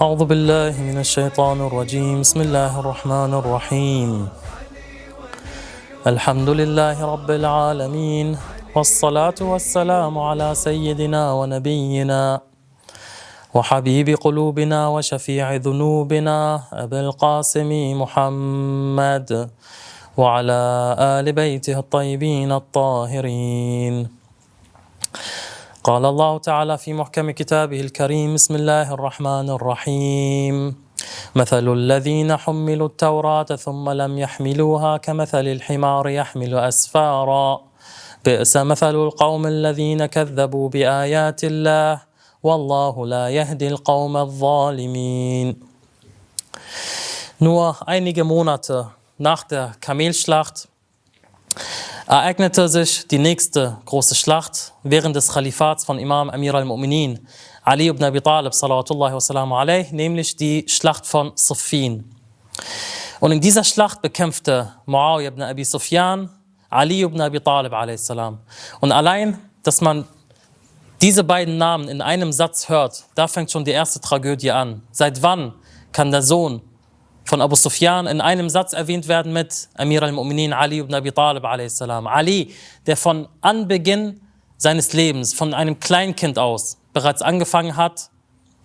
أعوذ بالله من الشيطان الرجيم. بسم الله الرحمن الرحيم. الحمد لله رب العالمين والصلاة والسلام على سيدنا ونبينا وحبيب قلوبنا وشفيع ذنوبنا أبي القاسم محمد وعلى آل بيته الطيبين الطاهرين. قال الله تعالى في محكم كتابه الكريم بسم الله الرحمن الرحيم. مثل الذين حملوا التوراة ثم لم يحملوها كمثل الحمار يحمل أسفارا. بئس مثل القوم الذين كذبوا بآيات الله والله لا يهدي القوم الظالمين. Nur einige Monate nach der Kamelschlacht ereignete sich die nächste große Schlacht während des Khalifats von Imam Amir al-Mu'minin, Ali ibn Abi Talib, salawatullahi wa alayh, nämlich die Schlacht von Siffin. Und in dieser Schlacht bekämpfte Muawiyah ibn Abi Sufyan Ali ibn Abi Talib a.s. Und allein, dass man diese beiden Namen in einem Satz hört, da fängt schon die erste Tragödie an. Seit wann kann der Sohn von Abu Sufyan in einem Satz erwähnt werden mit Amir al-Mu'minin Ali ibn Abi Talib a.s. Ali, der von Anbeginn seines Lebens, von einem Kleinkind aus, bereits angefangen hat,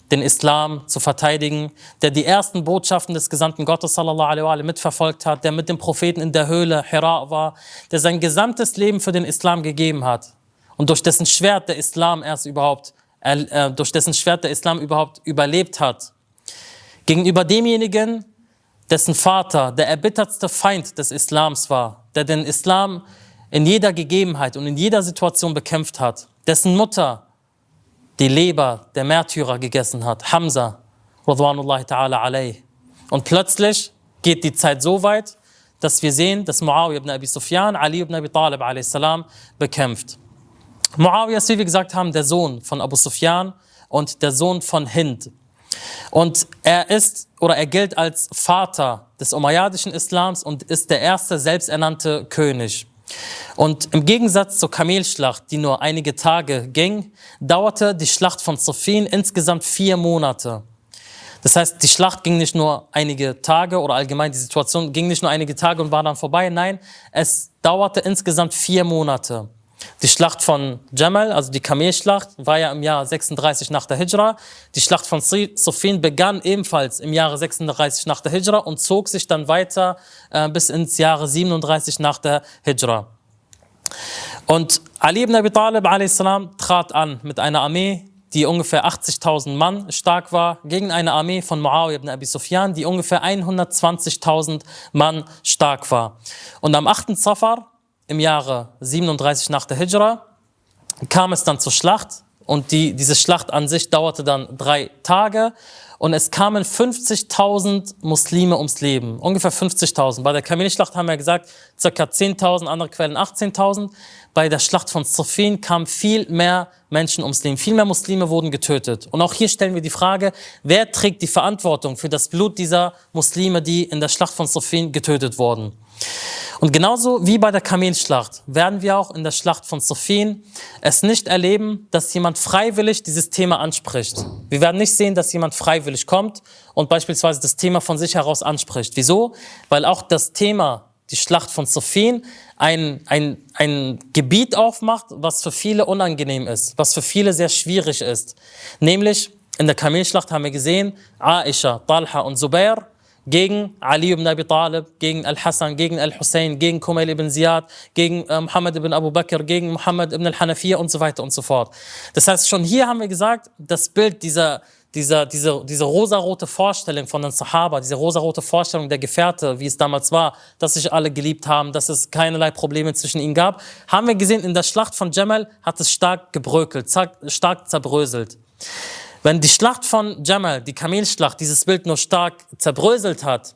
den Islam zu verteidigen, der die ersten Botschaften des Gesandten Gottes sallallahu alaihi wa mitverfolgt hat, der mit dem Propheten in der Höhle Hira war, der sein gesamtes Leben für den Islam gegeben hat und durch dessen Schwert der Islam erst überhaupt, äh, durch dessen Schwert der Islam überhaupt überlebt hat. Gegenüber demjenigen, dessen Vater der erbittertste Feind des Islams war, der den Islam in jeder Gegebenheit und in jeder Situation bekämpft hat, dessen Mutter die Leber der Märtyrer gegessen hat, Hamza, ta'ala alayh. Und plötzlich geht die Zeit so weit, dass wir sehen, dass Muawiyah ibn Abi Sufyan Ali ibn Abi Talib a.s. bekämpft. Muawiyah ist, wie wir gesagt haben, der Sohn von Abu Sufyan und der Sohn von Hind. Und er ist oder er gilt als Vater des Umayyadischen Islams und ist der erste selbsternannte König. Und im Gegensatz zur Kamelschlacht, die nur einige Tage ging, dauerte die Schlacht von Sofien insgesamt vier Monate. Das heißt, die Schlacht ging nicht nur einige Tage oder allgemein die Situation ging nicht nur einige Tage und war dann vorbei. Nein, es dauerte insgesamt vier Monate. Die Schlacht von Jamal, also die Kamelschlacht, war ja im Jahr 36 nach der Hijra. Die Schlacht von Sofin begann ebenfalls im Jahre 36 nach der Hijra und zog sich dann weiter äh, bis ins Jahre 37 nach der Hijra. Und Ali ibn Abi Talib a.s. trat an mit einer Armee, die ungefähr 80.000 Mann stark war, gegen eine Armee von Muawiyah ibn Abi Sufyan, die ungefähr 120.000 Mann stark war. Und am 8. Safar im Jahre 37 nach der Hijra kam es dann zur Schlacht und die, diese Schlacht an sich dauerte dann drei Tage und es kamen 50.000 Muslime ums Leben, ungefähr 50.000. Bei der Kamelschlacht haben wir gesagt, ca. 10.000, andere Quellen 18.000. Bei der Schlacht von Sofin kamen viel mehr Menschen ums Leben, viel mehr Muslime wurden getötet. Und auch hier stellen wir die Frage, wer trägt die Verantwortung für das Blut dieser Muslime, die in der Schlacht von Sofin getötet wurden? Und genauso wie bei der Kamelschlacht werden wir auch in der Schlacht von Sofien es nicht erleben, dass jemand freiwillig dieses Thema anspricht. Wir werden nicht sehen, dass jemand freiwillig kommt und beispielsweise das Thema von sich heraus anspricht. Wieso? Weil auch das Thema, die Schlacht von Sofien, ein, ein, ein Gebiet aufmacht, was für viele unangenehm ist, was für viele sehr schwierig ist. Nämlich in der Kamelschlacht haben wir gesehen, Aisha, Talha und Zubair gegen Ali ibn Abi Talib, gegen Al-Hassan, gegen Al-Hussein, gegen Kumail ibn Ziyad, gegen äh, Muhammad ibn Abu Bakr, gegen Muhammad ibn al-Hanafiya und so weiter und so fort. Das heißt, schon hier haben wir gesagt, das Bild dieser, dieser, diese, diese rosarote Vorstellung von den Sahaba, diese rosarote Vorstellung der Gefährte, wie es damals war, dass sich alle geliebt haben, dass es keinerlei Probleme zwischen ihnen gab, haben wir gesehen, in der Schlacht von Jamal hat es stark gebrökelt, stark zerbröselt. Wenn die Schlacht von Jamal, die Kamelschlacht, dieses Bild nur stark zerbröselt hat,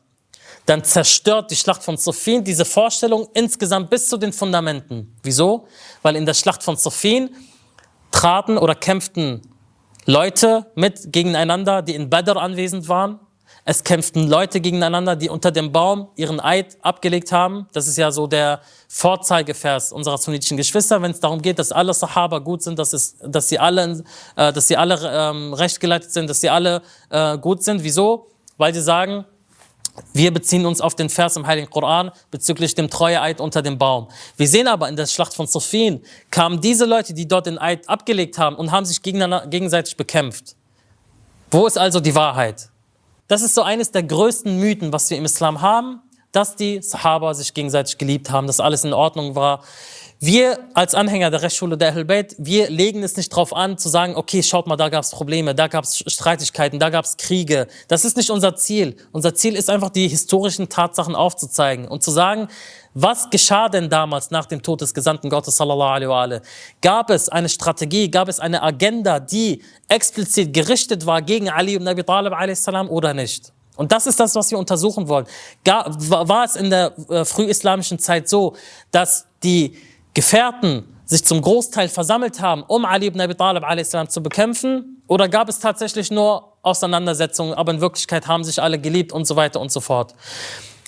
dann zerstört die Schlacht von Sofin diese Vorstellung insgesamt bis zu den Fundamenten. Wieso? Weil in der Schlacht von Sofin traten oder kämpften Leute mit gegeneinander, die in Badr anwesend waren. Es kämpften Leute gegeneinander, die unter dem Baum ihren Eid abgelegt haben. Das ist ja so der Vorzeigevers unserer sunnitischen Geschwister, wenn es darum geht, dass alle Sahaba gut sind, dass, es, dass sie alle, äh, dass sie alle ähm, rechtgeleitet sind, dass sie alle äh, gut sind. Wieso? Weil sie sagen, wir beziehen uns auf den Vers im Heiligen Koran bezüglich dem Treueeid unter dem Baum. Wir sehen aber in der Schlacht von Sofien kamen diese Leute, die dort den Eid abgelegt haben und haben sich gegenseitig bekämpft. Wo ist also die Wahrheit? Das ist so eines der größten Mythen, was wir im Islam haben, dass die Sahaba sich gegenseitig geliebt haben, dass alles in Ordnung war. Wir als Anhänger der Rechtsschule der Ahlbayt, wir legen es nicht darauf an, zu sagen, okay, schaut mal, da gab es Probleme, da gab es Streitigkeiten, da gab es Kriege. Das ist nicht unser Ziel. Unser Ziel ist einfach, die historischen Tatsachen aufzuzeigen und zu sagen, was geschah denn damals nach dem Tod des Gesandten Gottes, sallallahu alaihi wa Gab es eine Strategie, gab es eine Agenda, die explizit gerichtet war gegen Ali ibn Abi Talib oder nicht? Und das ist das, was wir untersuchen wollen. War es in der äh, frühislamischen Zeit so, dass die Gefährten sich zum Großteil versammelt haben, um Ali ibn Abi Talib zu bekämpfen? Oder gab es tatsächlich nur Auseinandersetzungen, aber in Wirklichkeit haben sich alle geliebt und so weiter und so fort?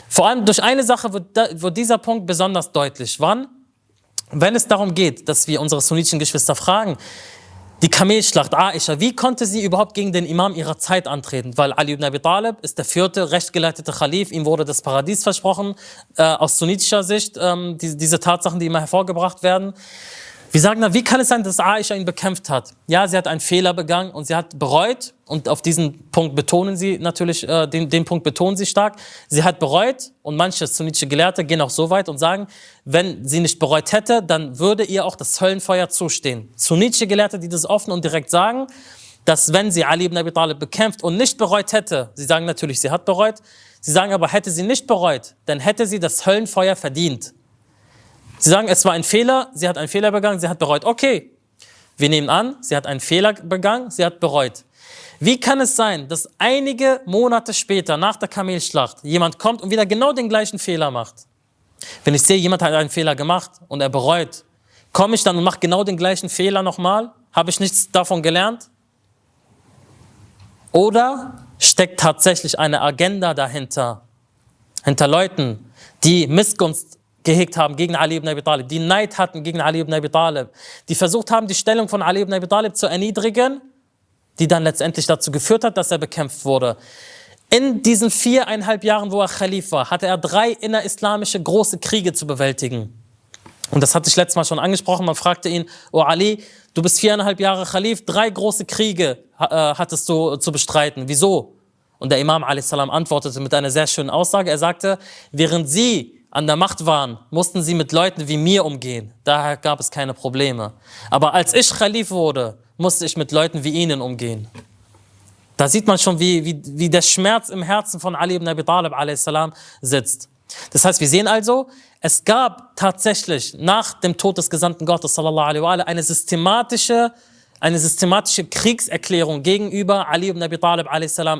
Vor allem durch eine Sache wird, dieser Punkt besonders deutlich. Wann? Wenn es darum geht, dass wir unsere sunnitischen Geschwister fragen, die Kamelschlacht Aisha, wie konnte sie überhaupt gegen den Imam ihrer Zeit antreten? Weil Ali ibn Abi Talib ist der vierte rechtgeleitete Khalif, ihm wurde das Paradies versprochen, äh, aus sunnitischer Sicht, ähm, die, diese Tatsachen, die immer hervorgebracht werden. Wir sagen dann, wie kann es sein, dass Aisha ihn bekämpft hat? Ja, sie hat einen Fehler begangen und sie hat bereut. Und auf diesen Punkt betonen sie natürlich, äh, den, den Punkt betonen sie stark. Sie hat bereut und manche sunnitische Gelehrte gehen auch so weit und sagen, wenn sie nicht bereut hätte, dann würde ihr auch das Höllenfeuer zustehen. Sunnitische Gelehrte, die das offen und direkt sagen, dass wenn sie Ali ibn Abi Talib bekämpft und nicht bereut hätte, sie sagen natürlich, sie hat bereut, sie sagen aber, hätte sie nicht bereut, dann hätte sie das Höllenfeuer verdient. Sie sagen, es war ein Fehler, sie hat einen Fehler begangen, sie hat bereut. Okay, wir nehmen an, sie hat einen Fehler begangen, sie hat bereut. Wie kann es sein, dass einige Monate später, nach der Kamelschlacht, jemand kommt und wieder genau den gleichen Fehler macht? Wenn ich sehe, jemand hat einen Fehler gemacht und er bereut, komme ich dann und mache genau den gleichen Fehler nochmal? Habe ich nichts davon gelernt? Oder steckt tatsächlich eine Agenda dahinter, hinter Leuten, die Missgunst gehegt haben gegen Ali ibn Abi Talib, die Neid hatten gegen Ali ibn Abi Talib, die versucht haben, die Stellung von Ali ibn Abi Talib zu erniedrigen, die dann letztendlich dazu geführt hat, dass er bekämpft wurde. In diesen viereinhalb Jahren, wo er Khalif war, hatte er drei innerislamische große Kriege zu bewältigen. Und das hatte ich letztes Mal schon angesprochen. Man fragte ihn, oh Ali, du bist viereinhalb Jahre Khalif, drei große Kriege äh, hattest du zu bestreiten. Wieso? Und der Imam a.s. antwortete mit einer sehr schönen Aussage. Er sagte, während sie an der Macht waren, mussten sie mit Leuten wie mir umgehen. Daher gab es keine Probleme. Aber als ich Khalif wurde, musste ich mit Leuten wie ihnen umgehen. Da sieht man schon, wie, wie, wie der Schmerz im Herzen von Ali ibn Abi Talib sitzt. Das heißt, wir sehen also, es gab tatsächlich nach dem Tod des Gesandten Gottes sallallahu alaihi wa eine systematische eine systematische Kriegserklärung gegenüber Ali ibn Abi Talib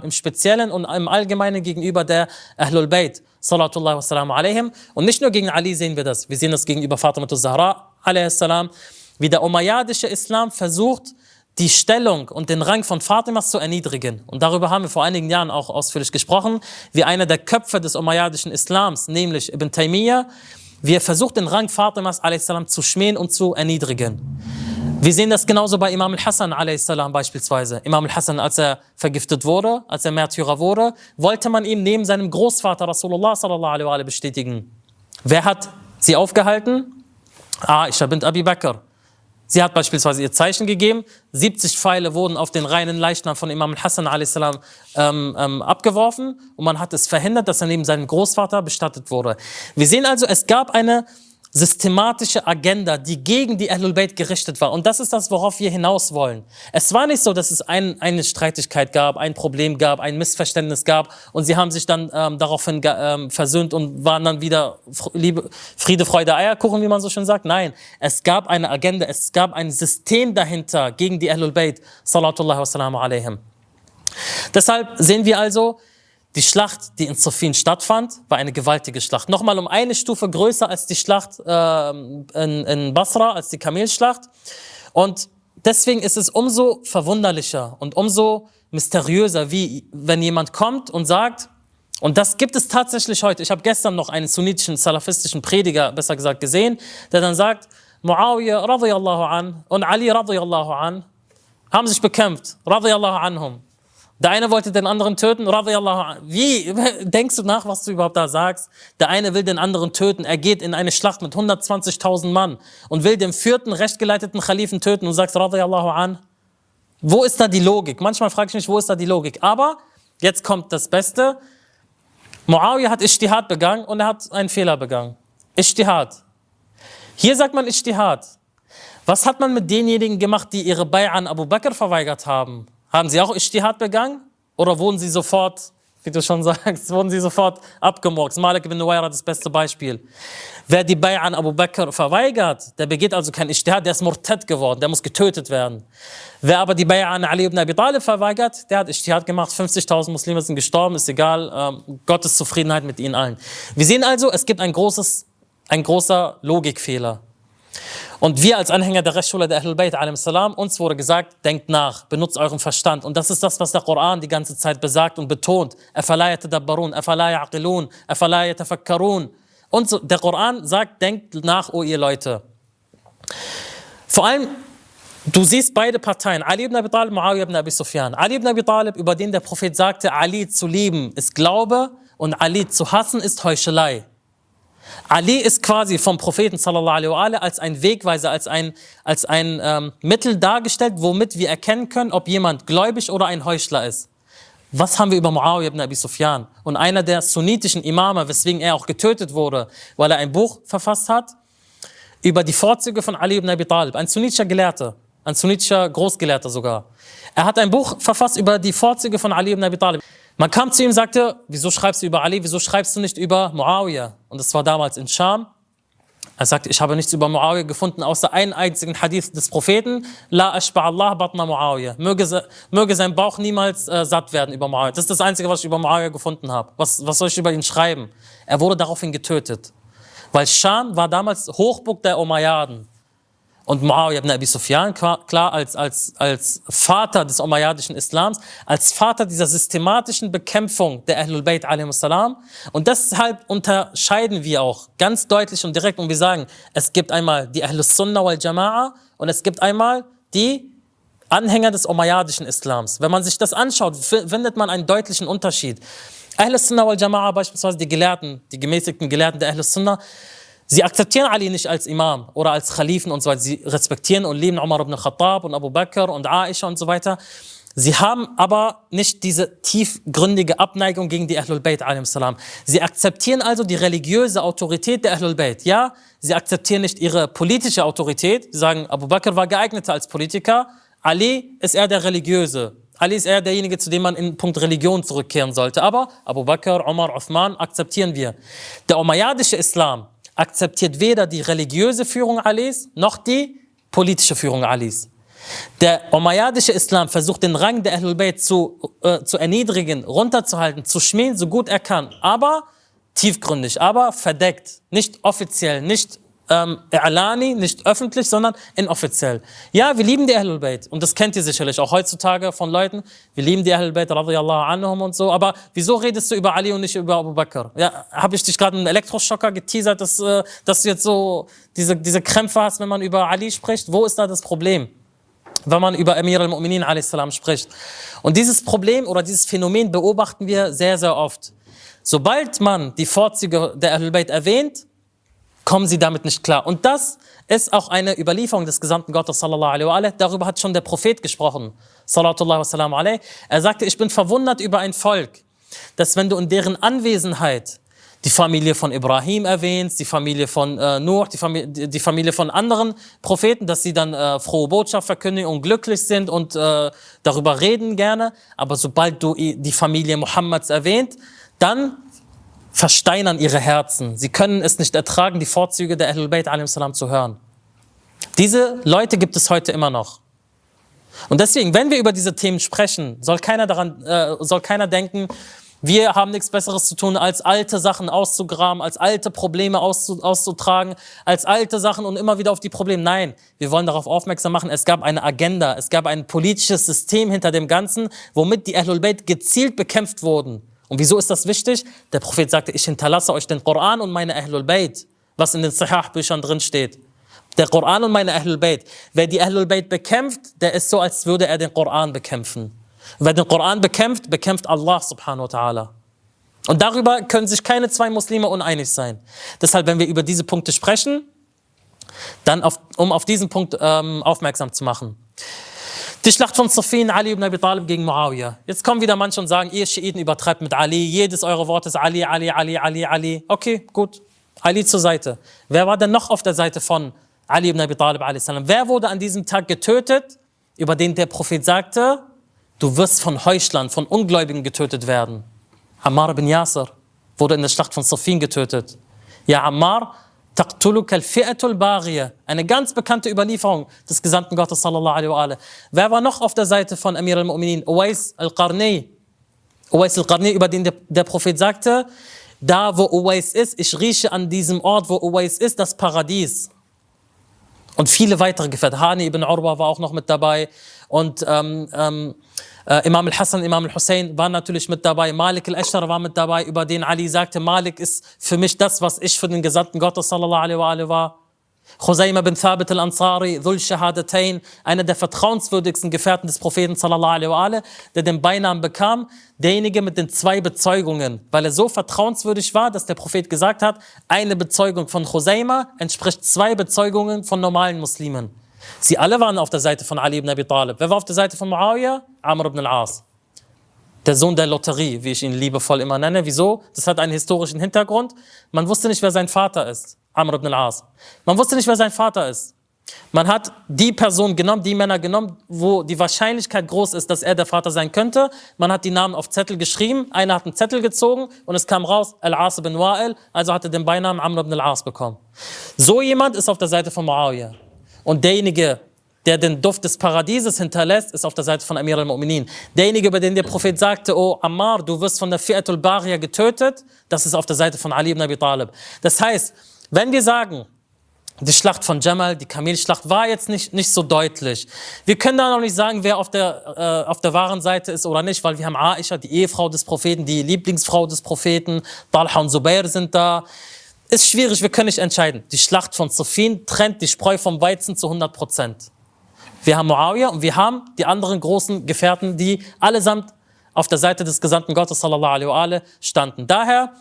im Speziellen und im Allgemeinen gegenüber der Ahlul Bayt Salatullah wa salamu alaihim. Und nicht nur gegen Ali sehen wir das, wir sehen das gegenüber Fatima Zahra salam, wie der Umayyadische Islam versucht, die Stellung und den Rang von Fatimas zu erniedrigen. Und darüber haben wir vor einigen Jahren auch ausführlich gesprochen, wie einer der Köpfe des Umayyadischen Islams, nämlich Ibn Taymiyyah, wie er versucht, den Rang Fatimas salam zu schmähen und zu erniedrigen. Wir sehen das genauso bei Imam al-Hassan beispielsweise. Imam al-Hassan, als er vergiftet wurde, als er Märtyrer wurde, wollte man ihm neben seinem Großvater Rasulullah sallallahu alaihi bestätigen. Wer hat sie aufgehalten? Aisha bint Abi Bakr. Sie hat beispielsweise ihr Zeichen gegeben. 70 Pfeile wurden auf den reinen Leichnam von Imam al-Hassan ähm, ähm, abgeworfen und man hat es verhindert, dass er neben seinem Großvater bestattet wurde. Wir sehen also, es gab eine systematische Agenda, die gegen die Ahlul Bayt gerichtet war. Und das ist das, worauf wir hinaus wollen. Es war nicht so, dass es ein, eine Streitigkeit gab, ein Problem gab, ein Missverständnis gab und sie haben sich dann ähm, daraufhin ähm, versöhnt und waren dann wieder Liebe, Friede, Freude, Eierkuchen, wie man so schön sagt. Nein, es gab eine Agenda, es gab ein System dahinter gegen die Ahlul Bayt, sallallahu wa sallam alaihim. Deshalb sehen wir also, die Schlacht, die in Sophien stattfand, war eine gewaltige Schlacht. Nochmal um eine Stufe größer als die Schlacht äh, in, in Basra, als die Kamelschlacht. Und deswegen ist es umso verwunderlicher und umso mysteriöser, wie wenn jemand kommt und sagt, und das gibt es tatsächlich heute. Ich habe gestern noch einen sunnitischen, salafistischen Prediger, besser gesagt, gesehen, der dann sagt, Muawiyah radiyallahu an und Ali radiyallahu an haben sich bekämpft, radiyallahu anhum. Der eine wollte den anderen töten, radiyallahu an. Wie denkst du nach, was du überhaupt da sagst? Der eine will den anderen töten. Er geht in eine Schlacht mit 120.000 Mann und will den vierten rechtgeleiteten Khalifen töten und sagt radiyallahu an. Wo ist da die Logik? Manchmal frage ich mich, wo ist da die Logik? Aber jetzt kommt das Beste. Muawiyah hat Ishtihad begangen und er hat einen Fehler begangen. Ishtihad. Hier sagt man Ishtihad. Was hat man mit denjenigen gemacht, die ihre Bay an Abu Bakr verweigert haben? Haben sie auch Ishtihad begangen? Oder wurden sie sofort, wie du schon sagst, wurden sie sofort abgemurkt? Malik ibn Nuwayra das beste Beispiel. Wer die Bay an Abu Bakr verweigert, der begeht also kein Ishtihad, der ist Murtad geworden, der muss getötet werden. Wer aber die Bay an Ali ibn Abi Talib verweigert, der hat Ishtihad gemacht, 50.000 Muslime sind gestorben, ist egal, ähm, Gottes Zufriedenheit mit ihnen allen. Wir sehen also, es gibt ein, großes, ein großer Logikfehler. Und wir als Anhänger der Rechtsschule der Ahlul Bayt, uns wurde gesagt, denkt nach, benutzt euren Verstand. Und das ist das, was der Koran die ganze Zeit besagt und betont. Und so, der Koran sagt, denkt nach, o ihr Leute. Vor allem, du siehst beide Parteien, Ali ibn Abi Talib, Muawiyah ibn Abi Sufyan. Ali ibn Abi Talib, über den der Prophet sagte, Ali zu lieben ist Glaube und Ali zu hassen ist Heuchelei. Ali ist quasi vom Propheten sallallahu alaihi als ein Wegweiser, als ein, als ein ähm, Mittel dargestellt, womit wir erkennen können, ob jemand gläubig oder ein Heuchler ist. Was haben wir über Muawiyah ibn Abi Sufyan? Und einer der sunnitischen Imame, weswegen er auch getötet wurde, weil er ein Buch verfasst hat, über die Vorzüge von Ali ibn Abi Talib, ein sunnitischer Gelehrter, ein sunnitischer Großgelehrter sogar. Er hat ein Buch verfasst über die Vorzüge von Ali ibn Abi Talib. Man kam zu ihm und sagte, wieso schreibst du über Ali, wieso schreibst du nicht über Muawiyah? Und das war damals in Scham. Er sagte, ich habe nichts über Muawiyah gefunden, außer einen einzigen Hadith des Propheten. La ashba Allah batna Muawiyah. Möge, möge sein Bauch niemals äh, satt werden über Muawiyah. Das ist das Einzige, was ich über Muawiyah gefunden habe. Was, was soll ich über ihn schreiben? Er wurde daraufhin getötet. Weil Scham war damals Hochburg der Umayyaden. Und Muawiyah ibn Abi Sufyan, klar, als, als, als Vater des Umayyadischen Islams, als Vater dieser systematischen Bekämpfung der Ahlul Bayt salam. Und deshalb unterscheiden wir auch ganz deutlich und direkt und wir sagen, es gibt einmal die Ahlus Sunnah wal Jama'a und es gibt einmal die Anhänger des Umayyadischen Islams. Wenn man sich das anschaut, findet man einen deutlichen Unterschied. Ahlus Sunnah wal Jama'a beispielsweise die Gelehrten, die gemäßigten Gelehrten der Ahlus Sunnah, Sie akzeptieren Ali nicht als Imam oder als Khalifen und so weiter. Sie respektieren und lieben Umar ibn Khattab und Abu Bakr und Aisha und so weiter. Sie haben aber nicht diese tiefgründige Abneigung gegen die Ahlul Bayt salam. Sie akzeptieren also die religiöse Autorität der Ahlul Bayt. Ja, sie akzeptieren nicht ihre politische Autorität. Sie sagen, Abu Bakr war geeigneter als Politiker. Ali ist eher der Religiöse. Ali ist eher derjenige, zu dem man in Punkt Religion zurückkehren sollte. Aber Abu Bakr, Omar, Uthman akzeptieren wir. Der Umayyadische Islam akzeptiert weder die religiöse Führung Alis noch die politische Führung Alis. Der Umayyadische Islam versucht den Rang der Ahlul Bayt zu, äh, zu erniedrigen, runterzuhalten, zu schmähen, so gut er kann. Aber tiefgründig, aber verdeckt, nicht offiziell, nicht ähm, nicht öffentlich, sondern inoffiziell. Ja, wir lieben die Ahlul Bayt und das kennt ihr sicherlich auch heutzutage von Leuten. Wir lieben die Ahlul Bayt, radiyallahu anhum und so, aber wieso redest du über Ali und nicht über Abu Bakr? Ja, habe ich dich gerade einen Elektroschocker geteasert, dass, äh, dass du jetzt so diese, diese Krämpfe hast, wenn man über Ali spricht? Wo ist da das Problem? wenn man über Emir al-Mu'minin a.s. spricht. Und dieses Problem oder dieses Phänomen beobachten wir sehr, sehr oft. Sobald man die Vorzüge der Ahlul Bayt erwähnt, kommen sie damit nicht klar. Und das ist auch eine Überlieferung des Gesandten Gottes sallallahu alaihi wa Darüber hat schon der Prophet gesprochen, sallallahu alaihi Er sagte, ich bin verwundert über ein Volk, dass wenn du in deren Anwesenheit die Familie von Ibrahim erwähnst, die Familie von äh, Nuh, die Familie, die Familie von anderen Propheten, dass sie dann äh, frohe Botschaft verkündigen und glücklich sind und äh, darüber reden gerne. Aber sobald du die Familie Mohammeds erwähnt, dann versteinern ihre Herzen. Sie können es nicht ertragen, die Vorzüge der Ahlul Bayt salam zu hören. Diese Leute gibt es heute immer noch. Und deswegen, wenn wir über diese Themen sprechen, soll keiner daran, äh, soll keiner denken, Wir haben nichts Besseres zu tun, als alte Sachen auszugraben, als alte Probleme auszu auszutragen, als alte Sachen und immer wieder auf die Probleme. Nein, wir wollen darauf aufmerksam machen, es gab eine Agenda, es gab ein politisches System hinter dem Ganzen, womit die Ahlul Bayt gezielt bekämpft wurden. Und wieso ist das wichtig? Der Prophet sagte, ich hinterlasse euch den Koran und meine Ahlul Bayt, was in den Sahih-Büchern drin steht. Der Koran und meine Ahlul Bayt. Wer die Ahlul Bayt bekämpft, der ist so, als würde er den Koran bekämpfen. Wer den Koran bekämpft, bekämpft Allah subhanahu wa ta'ala. Und darüber können sich keine zwei Muslime uneinig sein. Deshalb, wenn wir über diese Punkte sprechen, dann auf, um auf diesen Punkt ähm, aufmerksam zu machen. Die Schlacht von Safin, Ali ibn Abi Talib gegen Muawiyah. Jetzt kommen wieder manche und sagen, ihr Schiiten übertreibt mit Ali, jedes eurer Worte ist Ali, Ali, Ali, Ali, Ali. Okay, gut, Ali zur Seite. Wer war denn noch auf der Seite von Ali ibn Abi Talib? Wer wurde an diesem Tag getötet, über den der Prophet sagte, Du wirst von Heuchlern, von Ungläubigen getötet werden. Ammar bin Yasser wurde in der Schlacht von Safin getötet. Ja, Ammar, taqtuluka al-fi'atul baghiya. Eine ganz bekannte Überlieferung des Gesandten Gottes sallallahu alaihi wa Wer war noch auf der Seite von Amir al-Mu'minin? Uwais al-Qarni. Uwais al-Qarni, über den der, der Prophet sagte, da wo Uwais ist, ich rieche an diesem Ort, wo Uwais ist, das Paradies. Und viele weitere Gefährten. Hani ibn Urwa war auch noch mit dabei. Und ähm, ähm, äh, Imam al-Hassan, Imam al-Hussein waren natürlich mit dabei. Malik al-Ashtar war mit dabei, über den Ali sagte, Malik ist für mich das, was ich für den Gesandten Gottes sallallahu alaihi wa war. Khuzayma bin Thabit al-Ansari, Dhul Shahadatain, einer der vertrauenswürdigsten Gefährten des Propheten sallallahu alaihi wa der den Beinamen bekam, derjenige mit den zwei Bezeugungen, weil er so vertrauenswürdig war, dass der Prophet gesagt hat, eine Bezeugung von Khuzayma entspricht zwei Bezeugungen von normalen Muslimen. Sie alle waren auf der Seite von Ali ibn Abi Talib. Wer war auf der Seite von Muawiyah? Amr ibn al-As. Der Sohn der Lotterie, wie ich ihn liebevoll immer nenne. Wieso? Das hat einen historischen Hintergrund. Man wusste nicht, wer sein Vater ist. Amr ibn al-As. Man wusste nicht, wer sein Vater ist. Man hat die Person genommen, die Männer genommen, wo die Wahrscheinlichkeit groß ist, dass er der Vater sein könnte. Man hat die Namen auf Zettel geschrieben. Einer hat einen Zettel gezogen und es kam raus, Al-As ibn Wa'il, also hatte den Beinamen Amr ibn al-As bekommen. So jemand ist auf der Seite von Muawiyah. Und derjenige, der den Duft des Paradieses hinterlässt, ist auf der Seite von Amir al-Mu'minin. Derjenige, über den der Prophet sagte, oh Ammar, du wirst von der Fi'atul Baria getötet, das ist auf der Seite von Ali ibn Abi Talib. Das heißt, wenn wir sagen, die Schlacht von Jamal, die Kamelschlacht, war jetzt nicht, nicht so deutlich. Wir können da noch nicht sagen, wer auf der, äh, auf der wahren Seite ist oder nicht, weil wir haben Aisha, die Ehefrau des Propheten, die Lieblingsfrau des Propheten, Talha und Zubair sind da. Ist schwierig, wir können nicht entscheiden. Die Schlacht von Sufin trennt die Spreu vom Weizen zu 100 Prozent. Wir haben Muawiyah und wir haben die anderen großen Gefährten, die allesamt auf der Seite des Gesandten Gottes sallallahu alaihi standen. Daher,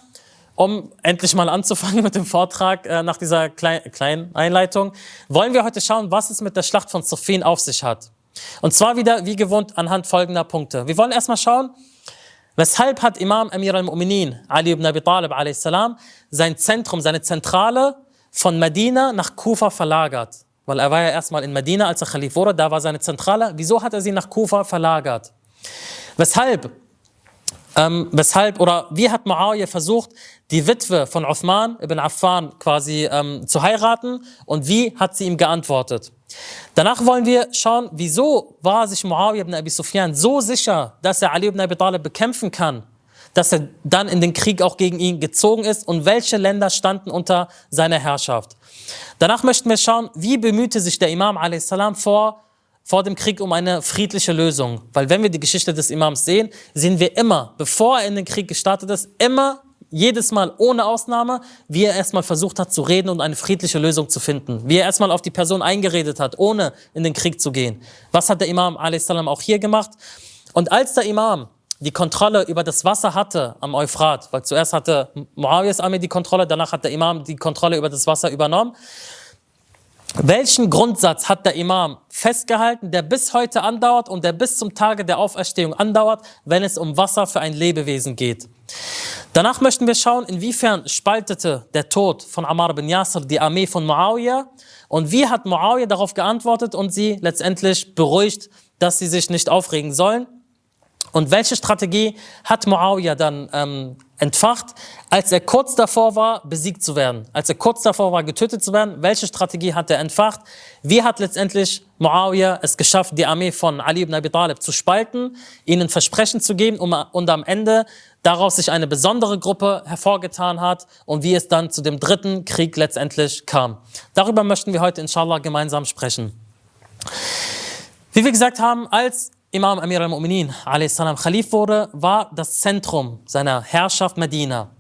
um endlich mal anzufangen mit dem Vortrag äh, nach dieser klein, kleinen Einleitung, wollen wir heute schauen, was es mit der Schlacht von Sufin auf sich hat. Und zwar wieder wie gewohnt anhand folgender Punkte. Wir wollen erstmal schauen, Weshalb hat Imam Amir al-Mu'minin, Ali ibn Abi Talib a.s., sein Zentrum, seine Zentrale von Medina nach Kufa verlagert? Weil er war ja erstmal in Medina, als er Khalif wurde, da war seine Zentrale. Wieso hat er sie nach Kufa verlagert? Weshalb? Ähm, weshalb oder wie hat Muawiyah versucht, die Witwe von Uthman ibn Affan quasi ähm, zu heiraten und wie hat sie ihm geantwortet? Danach wollen wir schauen, wieso war sich Muawiyah ibn Abi Sufyan so sicher, dass er Ali ibn Abi Talib bekämpfen kann, dass er dann in den Krieg auch gegen ihn gezogen ist und welche Länder standen unter seiner Herrschaft. Danach möchten wir schauen, wie bemühte sich der Imam a.s. vor, vor dem Krieg um eine friedliche Lösung. Weil wenn wir die Geschichte des Imams sehen, sehen wir immer, bevor er in den Krieg gestartet ist, immer jedes Mal ohne Ausnahme, wie er erstmal versucht hat zu reden und eine friedliche Lösung zu finden. Wie er erstmal auf die Person eingeredet hat, ohne in den Krieg zu gehen. Was hat der Imam a.s. auch hier gemacht? Und als der Imam die Kontrolle über das Wasser hatte am Euphrat, weil zuerst hatte Muawiyas Armee die Kontrolle, danach hat der Imam die Kontrolle über das Wasser übernommen. Welchen Grundsatz hat der Imam festgehalten, der bis heute andauert und der bis zum Tage der Auferstehung andauert, wenn es um Wasser für ein Lebewesen geht? Danach möchten wir schauen, inwiefern spaltete der Tod von Ammar bin Yasser die Armee von Muawiyah und wie hat Muawiyah darauf geantwortet und sie letztendlich beruhigt, dass sie sich nicht aufregen sollen. Und welche Strategie hat Muawiyah dann ähm, entfacht, als er kurz davor war, besiegt zu werden, als er kurz davor war, getötet zu werden? Welche Strategie hat er entfacht? Wie hat letztendlich Muawiyah es geschafft, die Armee von Ali ibn Abi Talib zu spalten, ihnen Versprechen zu geben um, und am Ende daraus sich eine besondere Gruppe hervorgetan hat und wie es dann zu dem dritten Krieg letztendlich kam. Darüber möchten wir heute inshallah gemeinsam sprechen. Wie wir gesagt haben, als Imam Amir al-Mu'minin Khalif wurde, war das Zentrum seiner Herrschaft Medina.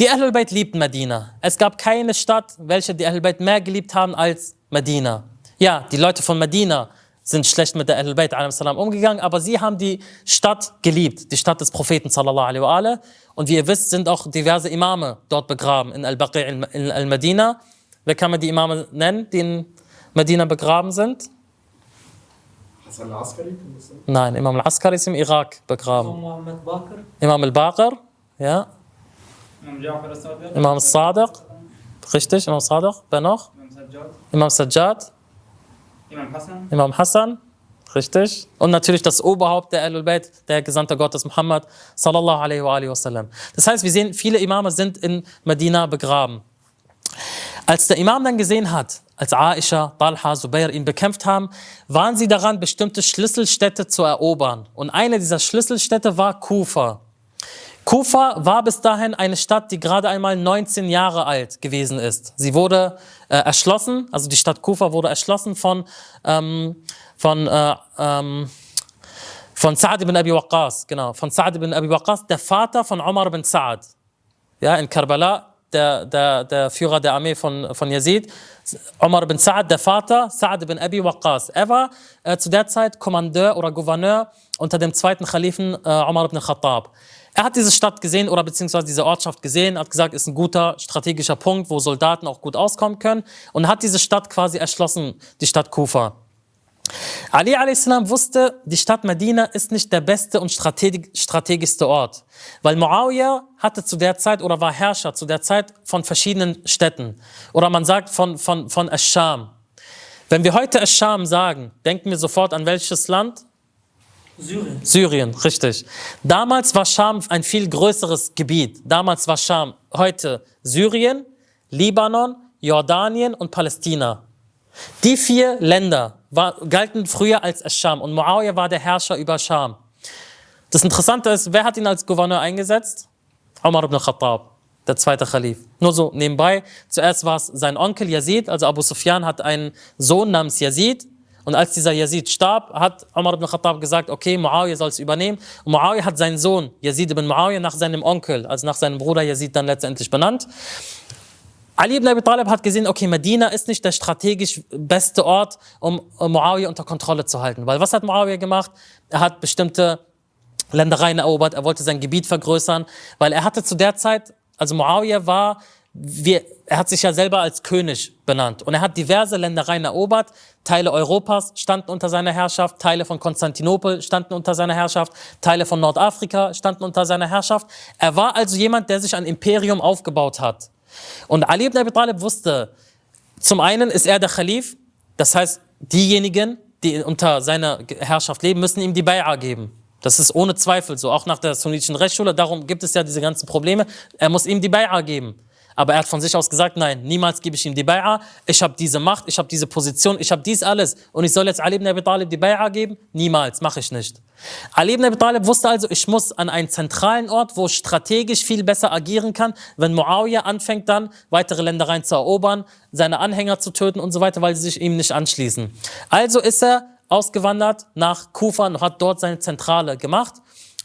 Die Ahlul Bayt liebten Medina. Es gab keine Stadt, welche die Ahlul Bayt mehr geliebt haben als Medina. Ja, die Leute von Medina sind schlecht mit der Ahlul Bayt umgegangen, aber sie haben die Stadt geliebt, die Stadt des Propheten sallallahu alaihi wa Und wie ihr wisst, sind auch diverse Imame dort begraben in Al-Baqi' in Al-Medina. Wer kann man die Imame nennen, die in Medina begraben sind? Hassan al-Askari? Nein, Imam al-Askari ist im Irak begraben. Imam al-Baqir, ja. Imam al-Sadiq, richtig, Imam al-Sadiq. Wer noch? Imam Sajjad. Imam Hassan. Imam Hassan, richtig. Und natürlich das Oberhaupt der Ahlul Bayt, der Gesandte Gottes Muhammad sallallahu alaihi wa alihi wasallam. Das heißt, wir sehen, viele Imame sind in Medina begraben. Als der Imam dann gesehen hat, als Aisha, Talha, Zubair ihn bekämpft haben, waren sie daran, bestimmte Schlüsselstädte zu erobern. Und eine dieser Schlüsselstädte war Kufa. Kufa war bis dahin eine Stadt, die gerade einmal 19 Jahre alt gewesen ist. Sie wurde äh, erschlossen, also die Stadt Kufa wurde erschlossen von, ähm, von, äh, ähm, von Sa'd ibn Abi Waqqas, genau, von Sa'd ibn Abi Waqqas, der Vater von Omar ibn Sa'd. Ja, in Karbala der, der, der Führer der Armee von, von Yazid, Omar ibn Sa'ad, der Vater, Sa'ad ibn Abi Waqqas. Er war äh, zu der Zeit Kommandeur oder Gouverneur unter dem zweiten Khalifen äh, Omar ibn Khattab. Er hat diese Stadt gesehen oder beziehungsweise diese Ortschaft gesehen, hat gesagt, ist ein guter strategischer Punkt, wo Soldaten auch gut auskommen können und hat diese Stadt quasi erschlossen, die Stadt Kufa. Ali a.s. wusste, die Stadt Medina ist nicht der beste und strategischste Ort, weil Muawiyah hatte zu der Zeit oder war Herrscher zu der Zeit von verschiedenen Städten oder man sagt von, von, von Ascham. Wenn wir heute Ascham sagen, denken wir sofort an welches Land? Syrien. Syrien, richtig. Damals war Scham ein viel größeres Gebiet. Damals war Scham heute Syrien, Libanon, Jordanien und Palästina. Die vier Länder war, galten früher als Ascham und Muawiyah war der Herrscher über Scham. Das Interessante ist, wer hat ihn als Gouverneur eingesetzt? Umar ibn Khattab, der zweite Khalif. Nur so nebenbei. Zuerst war es sein Onkel Yazid, also Abu Sufyan hat einen Sohn namens Yazid. Und als dieser Yazid starb, hat Umar ibn Khattab gesagt, okay, Muawiyah soll es übernehmen. Und Muawiyah hat seinen Sohn, Yazid ibn Muawiyah, nach seinem Onkel, also nach seinem Bruder Yazid dann letztendlich benannt. Ali ibn Abi Talib hat gesehen, okay, Medina ist nicht der strategisch beste Ort, um Muawiyah unter Kontrolle zu halten. Weil was hat Muawiyah gemacht? Er hat bestimmte Ländereien erobert, er wollte sein Gebiet vergrößern, weil er hatte zu der Zeit, also Muawiyah war, wir, er hat sich ja selber als König benannt und er hat diverse Ländereien erobert. Teile Europas standen unter seiner Herrschaft, Teile von Konstantinopel standen unter seiner Herrschaft, Teile von Nordafrika standen unter seiner Herrschaft. Er war also jemand, der sich ein Imperium aufgebaut hat. Und Ali ibn Abi Talib wusste, zum einen ist er der Khalif, das heißt, diejenigen, die unter seiner Herrschaft leben, müssen ihm die Bay'a geben. Das ist ohne Zweifel so, auch nach der sunnitischen Rechtsschule. Darum gibt es ja diese ganzen Probleme. Er muss ihm die Bay'a geben. Aber er hat von sich aus gesagt, nein, niemals gebe ich ihm die Bay'a. Ich habe diese Macht, ich habe diese Position, ich habe dies alles. Und ich soll jetzt Ali ibn Abi Talib die Bay'a geben? Niemals, mache ich nicht. Ali ibn Abi Talib wusste also, ich muss an einen zentralen Ort, wo ich strategisch viel besser agieren kann, wenn Muawiyah anfängt dann, weitere Ländereien zu erobern, seine Anhänger zu töten und so weiter, weil sie sich ihm nicht anschließen. Also ist er ausgewandert nach Kufa und hat dort seine Zentrale gemacht.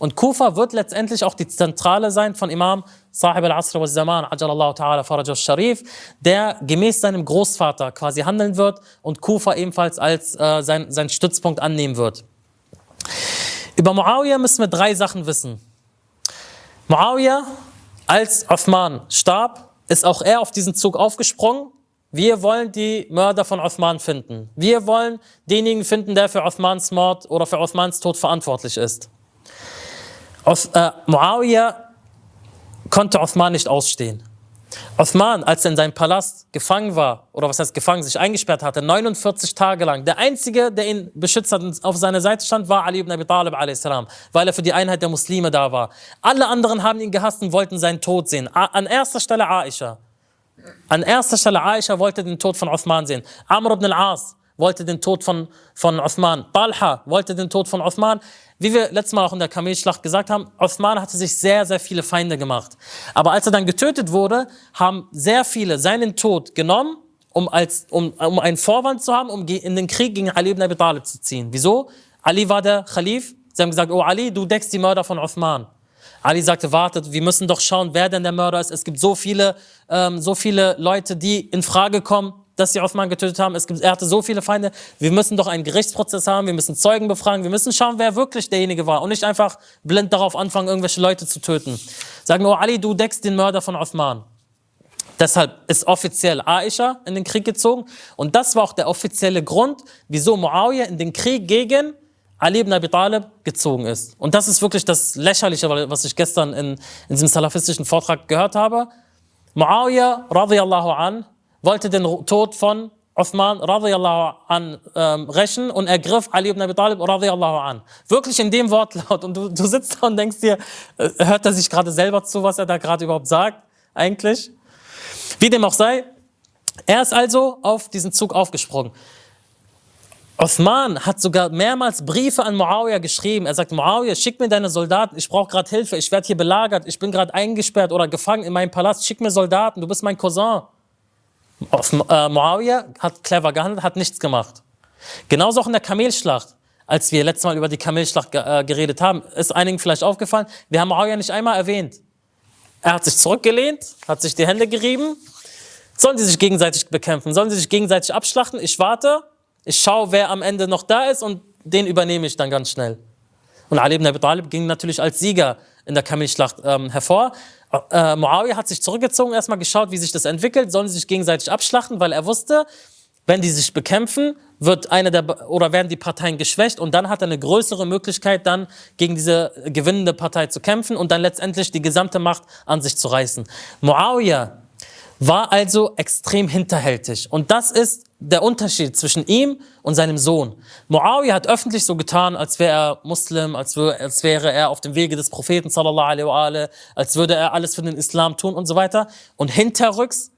Und Kufa wird letztendlich auch die Zentrale sein von Imam Sahib al-Asr wa Zaman, Ajalallahu ta'ala Faraj sharif der gemäß seinem Großvater quasi handeln wird und Kufa ebenfalls als äh, sein, sein Stützpunkt annehmen wird. Über Muawiyah müssen wir drei Sachen wissen. Muawiyah, als Uthman starb, ist auch er auf diesen Zug aufgesprungen. Wir wollen die Mörder von Uthman finden. Wir wollen denjenigen finden, der für Uthmans Mord oder für Uthmans Tod verantwortlich ist. Aus, äh, Muawiyah konnte Osman nicht ausstehen. Uthman, als er in seinem Palast gefangen war, oder was heißt gefangen, sich eingesperrt hatte, 49 Tage lang, der Einzige, der ihn beschützt hat und auf seiner Seite stand, war Ali ibn Abi Talib weil er für die Einheit der Muslime da war. Alle anderen haben ihn gehasst und wollten seinen Tod sehen. An erster Stelle Aisha. An erster Stelle Aisha wollte den Tod von Uthman sehen. Amr ibn al-As wollte den Tod von, von Uthman. Talha wollte den Tod von Uthman. Wie wir letztes Mal auch in der Kamelschlacht gesagt haben, Uthman hatte sich sehr, sehr viele Feinde gemacht. Aber als er dann getötet wurde, haben sehr viele seinen Tod genommen, um, als, um, um einen Vorwand zu haben, um in den Krieg gegen Ali ibn Abi Talib zu ziehen. Wieso? Ali war der Khalif. Sie haben gesagt, oh Ali, du deckst die Mörder von Uthman. Ali sagte, wartet, wir müssen doch schauen, wer denn der Mörder ist. Es gibt so viele, ähm, so viele Leute, die in Frage kommen dass sie Osman getötet haben. Es gibt, er hatte so viele Feinde. Wir müssen doch einen Gerichtsprozess haben. Wir müssen Zeugen befragen. Wir müssen schauen, wer wirklich derjenige war und nicht einfach blind darauf anfangen, irgendwelche Leute zu töten. Sagen, oh Ali, du deckst den Mörder von Osman. Deshalb ist offiziell Aisha in den Krieg gezogen. Und das war auch der offizielle Grund, wieso Muawiyah in den Krieg gegen Ali ibn Abi Talib gezogen ist. Und das ist wirklich das Lächerliche, was ich gestern in, in diesem salafistischen Vortrag gehört habe. Muawiyah, radiyallahu an, wollte den Tod von Uthman radiyallahu an ähm, rächen und ergriff Ali ibn Abi Talib radiyallahu an. Wirklich in dem Wortlaut. Und du, du sitzt da und denkst dir, äh, hört er sich gerade selber zu, was er da gerade überhaupt sagt, eigentlich? Wie dem auch sei, er ist also auf diesen Zug aufgesprungen. Osman hat sogar mehrmals Briefe an Muawiyah geschrieben. Er sagt, Muawiyah, schick mir deine Soldaten, ich brauche gerade Hilfe, ich werde hier belagert, ich bin gerade eingesperrt oder gefangen in meinem Palast, schick mir Soldaten, du bist mein Cousin. Äh, Muawiyah hat clever gehandelt, hat nichts gemacht. Genauso auch in der Kamelschlacht. Als wir letztes Mal über die Kamelschlacht äh, geredet haben, ist einigen vielleicht aufgefallen, wir haben Muawiyah nicht einmal erwähnt. Er hat sich zurückgelehnt, hat sich die Hände gerieben. Sollen sie sich gegenseitig bekämpfen? Sollen sie sich gegenseitig abschlachten? Ich warte, ich schaue, wer am Ende noch da ist und den übernehme ich dann ganz schnell. Und Ali ibn Abi Talib ging natürlich als Sieger in der Kamelschlacht ähm, hervor. Äh, Muawiyah hat sich zurückgezogen, erstmal geschaut, wie sich das entwickelt, sollen sie sich gegenseitig abschlachten, weil er wusste, wenn die sich bekämpfen, wird eine der oder werden die Parteien geschwächt. Und dann hat er eine größere Möglichkeit, dann gegen diese gewinnende Partei zu kämpfen und dann letztendlich die gesamte Macht an sich zu reißen. Muawiyah war also extrem hinterhältig. Und das ist der Unterschied zwischen ihm und seinem Sohn. Muawiyah hat öffentlich so getan, als wäre er Muslim, als, wäre er auf dem Wege des Propheten, sallallahu alaihi, als würde er alles für den Islam tun und so weiter. Und hinterrücks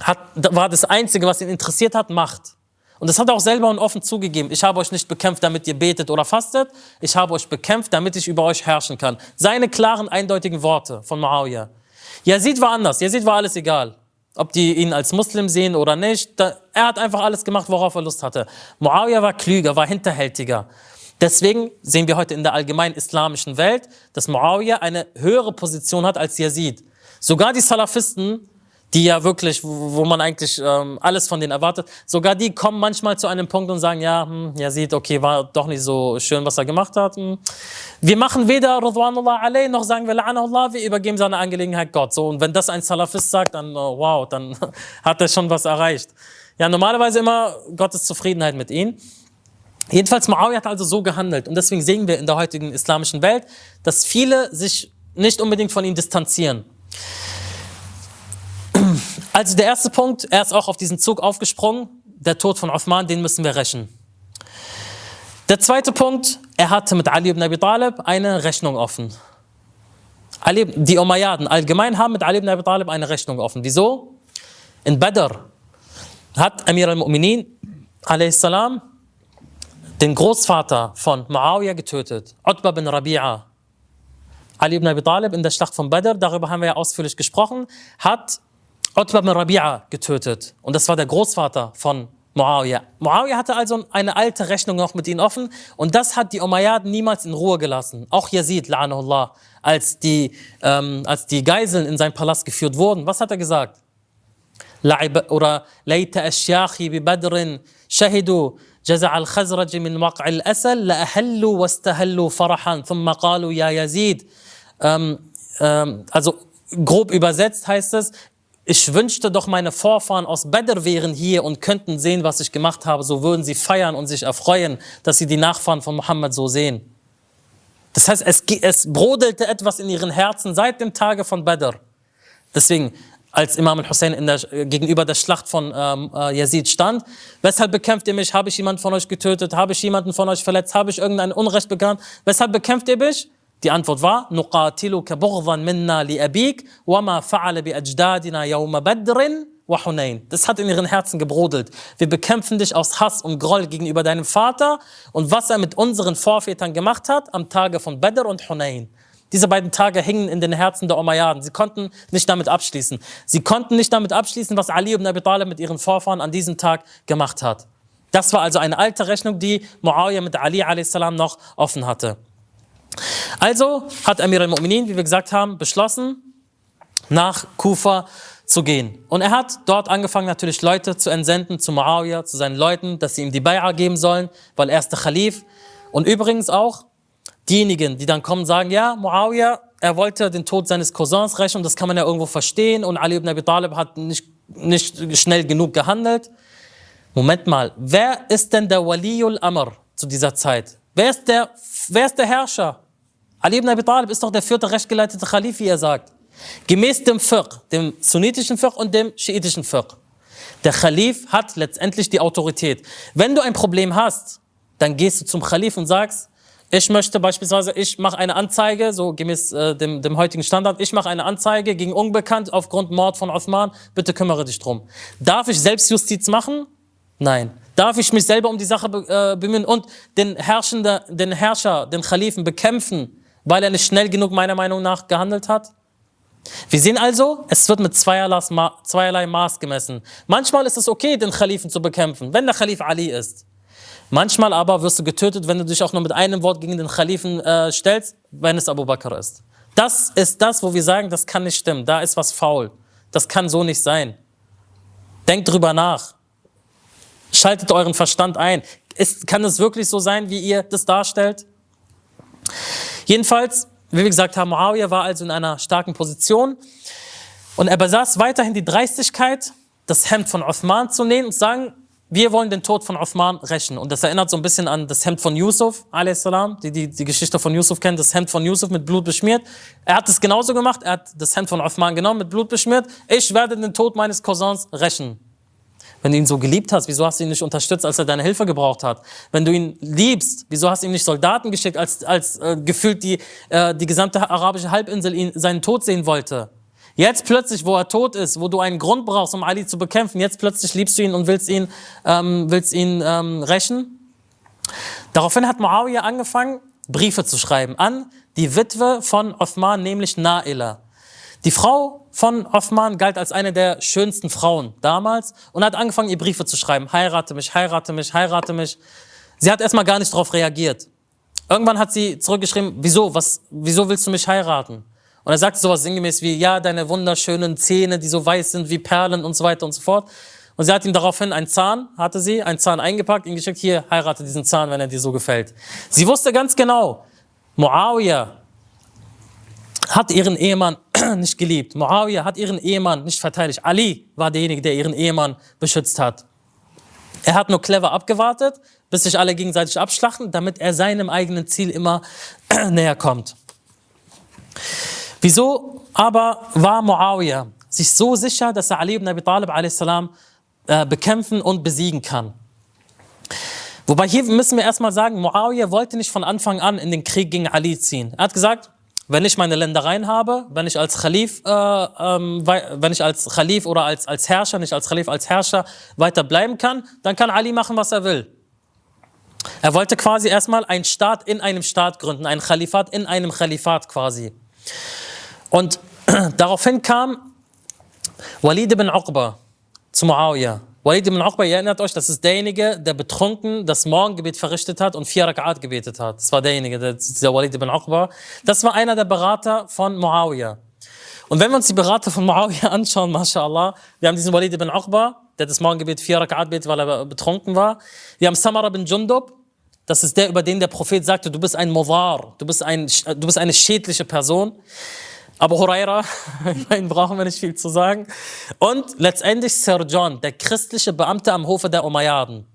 hat, war das Einzige, was ihn interessiert hat, Macht. Und das hat er auch selber und offen zugegeben. Ich habe euch nicht bekämpft, damit ihr betet oder fastet. Ich habe euch bekämpft, damit ich über euch herrschen kann. Seine klaren, eindeutigen Worte von Muawiyah. Yazid war anders. Yazid war alles egal ob die ihn als Muslim sehen oder nicht. Er hat einfach alles gemacht, worauf er Lust hatte. Muawiyah war klüger, war hinterhältiger. Deswegen sehen wir heute in der allgemeinen islamischen Welt, dass Muawiyah eine höhere Position hat als Yazid. Sogar die Salafisten die ja wirklich, wo man eigentlich ähm, alles von denen erwartet, sogar die kommen manchmal zu einem Punkt und sagen, ja, hm, ja sieht, okay, war doch nicht so schön, was er gemacht hat. Hm. Wir machen weder Radwanullah alayh, noch sagen wir La'anullah, wir übergeben seine Angelegenheit Gott. So, und wenn das ein Salafist sagt, dann oh, wow, dann hat er schon was erreicht. Ja, normalerweise immer Gottes Zufriedenheit mit ihm. Jedenfalls, Muawiyah hat also so gehandelt. Und deswegen sehen wir in der heutigen islamischen Welt, dass viele sich nicht unbedingt von ihm distanzieren. Also der erste Punkt, er ist auch auf diesen Zug aufgesprungen. Der Tod von Uthman, den müssen wir rächen. Der zweite Punkt, er hatte mit Ali ibn Abi Talib eine Rechnung offen. Ali, die Umayyaden allgemein haben mit Ali ibn Abi Talib eine Rechnung offen. Wieso? In Badr hat Amir al-Mu'minin salam den Großvater von Muawiyah getötet, Utbah bin Rabi'a. Ali ibn Abi Talib in der Schlacht von Badr, darüber haben wir ja ausführlich gesprochen, hat Utbah bin Rabi'a getötet. Und das war der Großvater von Muawiyah. Muawiyah hatte also eine alte Rechnung noch mit ihnen offen und das hat die Umayyaden niemals in Ruhe gelassen. Auch Yazid, la'anahullah, als die, ähm, als die Geiseln in seinen Palast geführt wurden. Was hat er gesagt? Oder ليت أشياخي ببدر شهدوا جزع الخزرج من وقع الأسل لأهلوا واستهلوا فرحا ثم قالوا يا يزيد ähm, ähm, also grob übersetzt heißt es, ich wünschte doch, meine Vorfahren aus Badr wären hier und könnten sehen, was ich gemacht habe. So würden sie feiern und sich erfreuen, dass sie die Nachfahren von Mohammed so sehen. Das heißt, es, es brodelte etwas in ihren Herzen seit dem Tage von Badr. Deswegen, als Imam al-Hussein gegenüber der Schlacht von ähm, äh, Yazid stand. Weshalb bekämpft ihr mich? Habe ich jemanden von euch getötet? Habe ich jemanden von euch verletzt? Habe ich irgendein Unrecht begangen? Weshalb bekämpft ihr mich? Die Antwort war, نقاتلك بغضا منا لأبيك وما فعل بأجدادنا يوم بدر وحنين. Das hat in ihren Herzen gebrodelt. Wir bekämpfen dich aus Hass und Groll gegenüber deinem Vater und was er mit unseren Vorvätern gemacht hat am Tage von Badr und Hunain. Diese beiden Tage hingen in den Herzen der Umayyaden. Sie konnten nicht damit abschließen. Sie konnten nicht damit abschließen, was Ali ibn Abi Talib mit ihren Vorfahren an diesem Tag gemacht hat. Das war also eine alte Rechnung, die Muawiyah mit Ali a.s. noch offen hatte. Also hat Amir al-Mu'minin, wie wir gesagt haben, beschlossen, nach Kufa zu gehen. Und er hat dort angefangen, natürlich Leute zu entsenden zu Muawiyah, zu seinen Leuten, dass sie ihm die Bay'a geben sollen, weil er ist der Khalif. Und übrigens auch, diejenigen, die dann kommen, sagen, ja, Muawiyah, er wollte den Tod seines Cousins rächen das kann man ja irgendwo verstehen und Ali ibn Abi Talib hat nicht, nicht schnell genug gehandelt. Moment mal, wer ist denn der Waliul Amr zu dieser Zeit? Wer ist der, wer ist der Herrscher? Ali ibn Abi Talib ist doch der vierte rechtgeleitete Khalif, wie er sagt. Gemäß dem Fiqh, dem sunnitischen Fiqh und dem schiitischen Fiqh. Der Khalif hat letztendlich die Autorität. Wenn du ein Problem hast, dann gehst du zum Khalif und sagst, ich möchte beispielsweise, ich mache eine Anzeige, so gemäß äh, dem, dem heutigen Standard, ich mache eine Anzeige gegen Unbekannt aufgrund Mord von Osman, bitte kümmere dich drum. Darf ich Selbstjustiz machen? Nein. Darf ich mich selber um die Sache äh, bemühen und den, Herrschende, den Herrscher, den Khalifen bekämpfen, weil er nicht schnell genug meiner Meinung nach gehandelt hat? Wir sehen also, es wird mit zweierlei Maß gemessen. Manchmal ist es okay, den Khalifen zu bekämpfen, wenn der Khalif Ali ist. Manchmal aber wirst du getötet, wenn du dich auch nur mit einem Wort gegen den Khalifen äh, stellst, wenn es Abu Bakr ist. Das ist das, wo wir sagen, das kann nicht stimmen. Da ist was faul. Das kann so nicht sein. Denkt drüber nach. Schaltet euren Verstand ein. Ist, kann es wirklich so sein, wie ihr das darstellt? Jedenfalls, wie wir gesagt haben, Muawiyah war also in einer starken Position und er besaß weiterhin die Dreistigkeit, das Hemd von Uthman zu nehmen und zu sagen, wir wollen den Tod von Uthman rächen. Und das erinnert so ein bisschen an das Hemd von Yusuf, salam, die, die die Geschichte von Yusuf kennen, das Hemd von Yusuf mit Blut beschmiert. Er hat es genauso gemacht, er hat das Hemd von Uthman genommen, mit Blut beschmiert. Ich werde den Tod meines Cousins rächen. Wenn du ihn so geliebt hast, wieso hast du ihn nicht unterstützt, als er deine Hilfe gebraucht hat? Wenn du ihn liebst, wieso hast du ihm nicht Soldaten geschickt, als, als äh, gefühlt die, äh, die gesamte arabische Halbinsel ihn, seinen Tod sehen wollte? Jetzt plötzlich, wo er tot ist, wo du einen Grund brauchst, um Ali zu bekämpfen, jetzt plötzlich liebst du ihn und willst ihn, ähm, willst ihn ähm, rächen. Daraufhin hat Muawiyah angefangen, Briefe zu schreiben an die Witwe von Othman, nämlich Naila. Die Frau von Othman galt als eine der schönsten Frauen damals und hat angefangen, ihr Briefe zu schreiben. Heirate mich, heirate mich, heirate mich. Sie hat erstmal gar nicht darauf reagiert. Irgendwann hat sie zurückgeschrieben, wieso, was, wieso willst du mich heiraten? Und er sagt sowas sinngemäß wie, ja, deine wunderschönen Zähne, die so weiß sind wie Perlen und so weiter und so fort. Und sie hat ihm daraufhin einen Zahn, hatte sie, einen Zahn eingepackt, ihn geschickt, hier, heirate diesen Zahn, wenn er dir so gefällt. Sie wusste ganz genau, Muawiyah hat ihren Ehemann nicht geliebt. Muawiyah hat ihren Ehemann nicht verteidigt. Ali war derjenige, der ihren Ehemann beschützt hat. Er hat nur clever abgewartet, bis sich alle gegenseitig abschlachten, damit er seinem eigenen Ziel immer näher kommt. Wieso aber war Muawiyah sich so sicher, dass er Ali ibn Abi Talib a.s. Äh, bekämpfen und besiegen kann? Wobei hier müssen wir erstmal sagen, Muawiyah wollte nicht von Anfang an in den Krieg gegen Ali ziehen. Er hat gesagt, wenn ich meine Ländereien habe, wenn ich als Khalif, äh, ähm, wenn ich als Khalif oder als, als Herrscher, nicht als Khalif, als Herrscher weiter bleiben kann, dann kann Ali machen, was er will. Er wollte quasi erstmal einen Staat in einem Staat gründen, ein Khalifat in einem Khalifat quasi. Und daraufhin kam Walid ibn Uqba zu Muawiyah. Walid ibn Uqba, ihr erinnert euch, das ist derjenige, der betrunken das Morgengebet verrichtet hat und vier Rak'at gebetet hat. Das war derjenige, der, dieser Walid ibn Uqba. Das war einer der Berater von Muawiyah. Und wenn wir uns die Berater von Muawiyah anschauen, mashallah, wir haben diesen Walid ibn Uqba, der das Morgengebet vier Rak'at betet, weil er betrunken war. Wir haben Samara bin Jundub, das ist der, über den der Prophet sagte, du bist ein Mudar, du bist, ein, du bist eine schädliche Person. Abu Huraira, über ihn brauchen wir nicht viel zu sagen. Und letztendlich Sir John, der christliche Beamte am Hofe der Umayyaden.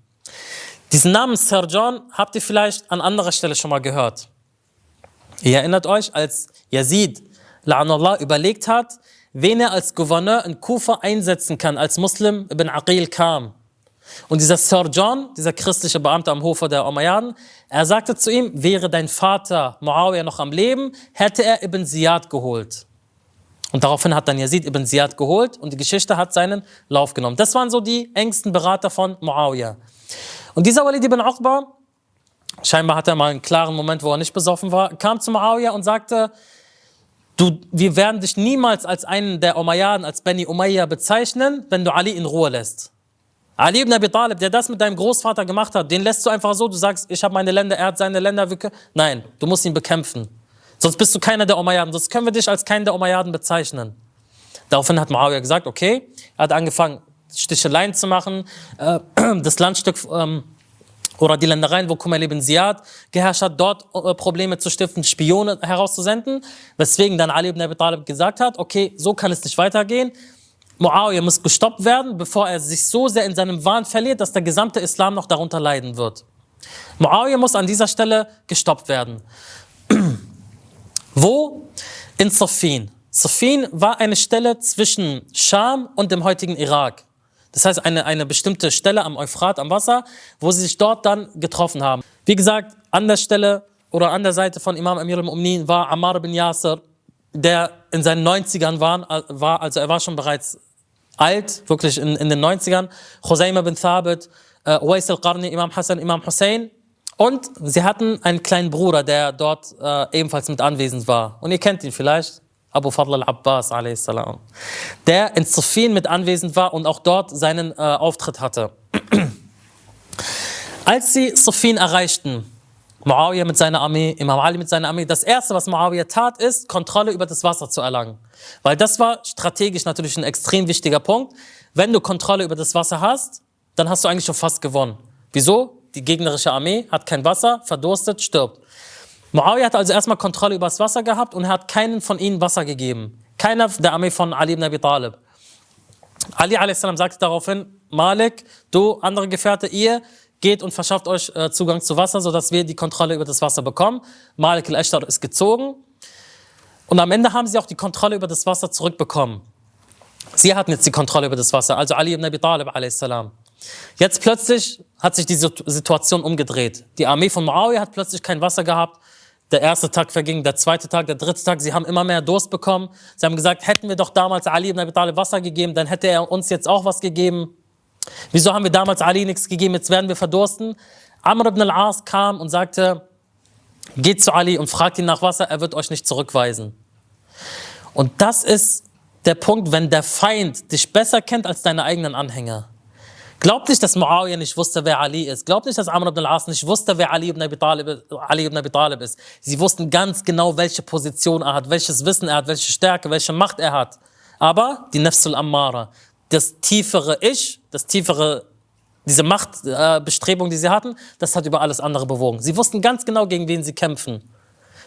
Diesen Namen Sir John habt ihr vielleicht an anderer Stelle schon mal gehört. Ihr erinnert euch, als Yazid, La'anullah, überlegt hat, wen er als Gouverneur in Kufa einsetzen kann, als Muslim ibn Aqil kam. Und dieser Sir John, dieser christliche Beamte am Hofe der Umayyaden, er sagte zu ihm, wäre dein Vater Muawiyah noch am Leben, hätte er Ibn Ziyad geholt. Und daraufhin hat dann Yazid Ibn Ziyad geholt und die Geschichte hat seinen Lauf genommen. Das waren so die engsten Berater von Muawiyah. Und dieser Walid ibn Uqba, scheinbar hat er mal einen klaren Moment, wo er nicht besoffen war, kam zu Muawiyah und sagte, du, wir werden dich niemals als einen der Umayyaden, als Beni Umayyah bezeichnen, wenn du Ali in Ruhe lässt. Ali ibn Abi Talib, der das mit deinem Großvater gemacht hat, den lässt du einfach so, du sagst, ich habe meine Länder, er hat seine Länder. Nein, du musst ihn bekämpfen. Sonst bist du keiner der Umayyaden, sonst können wir dich als keinen der Umayyaden bezeichnen. Daraufhin hat Muawiyah gesagt, okay, er hat angefangen, Sticheleien zu machen, äh, das Landstück ähm, oder die Ländereien, wo Kumail ibn Ziyad geherrscht hat, dort äh, Probleme zu stiften, Spione herauszusenden, weswegen dann Ali ibn Abi Talib gesagt hat, okay, so kann es nicht weitergehen, Muawiyah muss gestoppt werden, bevor er sich so sehr in seinem Wahn verliert, dass der gesamte Islam noch darunter leiden wird. Muawiyah muss an dieser Stelle gestoppt werden. Wo? In Safin. Safin war eine Stelle zwischen Scham und dem heutigen Irak. Das heißt, eine, eine bestimmte Stelle am Euphrat, am Wasser, wo sie sich dort dann getroffen haben. Wie gesagt, an der Stelle oder an der Seite von Imam Amir al-Mu'minin war Ammar bin Yasser, der in seinen 90ern war, war, also er war schon bereits alt, wirklich in, in den 90ern, Husayma bin Thabit, äh, Uwais al-Qarni, Imam Hassan, Imam Hussein. Und sie hatten einen kleinen Bruder, der dort äh, ebenfalls mit anwesend war. Und ihr kennt ihn vielleicht, Abu Fadl al-Abbas, der in Sufin mit anwesend war und auch dort seinen äh, Auftritt hatte. Als sie Sufin erreichten, Muawiyah mit seiner Armee, Imam Ali mit seiner Armee. Das erste, was Muawiyah tat, ist, Kontrolle über das Wasser zu erlangen. Weil das war strategisch natürlich ein extrem wichtiger Punkt. Wenn du Kontrolle über das Wasser hast, dann hast du eigentlich schon fast gewonnen. Wieso? Die gegnerische Armee hat kein Wasser, verdurstet, stirbt. Muawiyah hat also erstmal Kontrolle über das Wasser gehabt und er hat keinen von ihnen Wasser gegeben. Keiner der Armee von Ali ibn Abi Talib. Ali a.s. sagte daraufhin, Malik, du, andere Gefährte, ihr geht und verschafft euch äh, Zugang zu Wasser, sodass wir die Kontrolle über das Wasser bekommen. Malik al-Ashtar ist gezogen. Und am Ende haben sie auch die Kontrolle über das Wasser zurückbekommen. Sie hatten jetzt die Kontrolle über das Wasser, also Ali ibn Abi Talib a.s. Jetzt plötzlich hat sich die Situation umgedreht. Die Armee von Muawiyah hat plötzlich kein Wasser gehabt. Der erste Tag verging, der zweite Tag, der dritte Tag. Sie haben immer mehr Durst bekommen. Sie haben gesagt, hätten wir doch damals Ali ibn Abi Talib Wasser gegeben, dann hätte er uns jetzt auch was gegeben. Wieso haben wir damals Ali nichts gegeben, jetzt werden wir verdursten? Amr ibn al-As kam und sagte, geht zu Ali und fragt ihn nach Wasser, er wird euch nicht zurückweisen. Und das ist der Punkt, wenn der Feind dich besser kennt als deine eigenen Anhänger. Glaubt nicht, dass Muawiyah nicht wusste, wer Ali ist. Glaubt nicht, dass Amr ibn al-As nicht wusste, wer Ali ibn, Abi Talib, Ali ibn Abi Talib ist. Sie wussten ganz genau, welche Position er hat, welches Wissen er hat, welche Stärke, welche Macht er hat. Aber die Nafsul Ammara, das tiefere Ich, das tiefere, diese Machtbestrebung, äh, die sie hatten, das hat über alles andere bewogen. Sie wussten ganz genau, gegen wen sie kämpfen.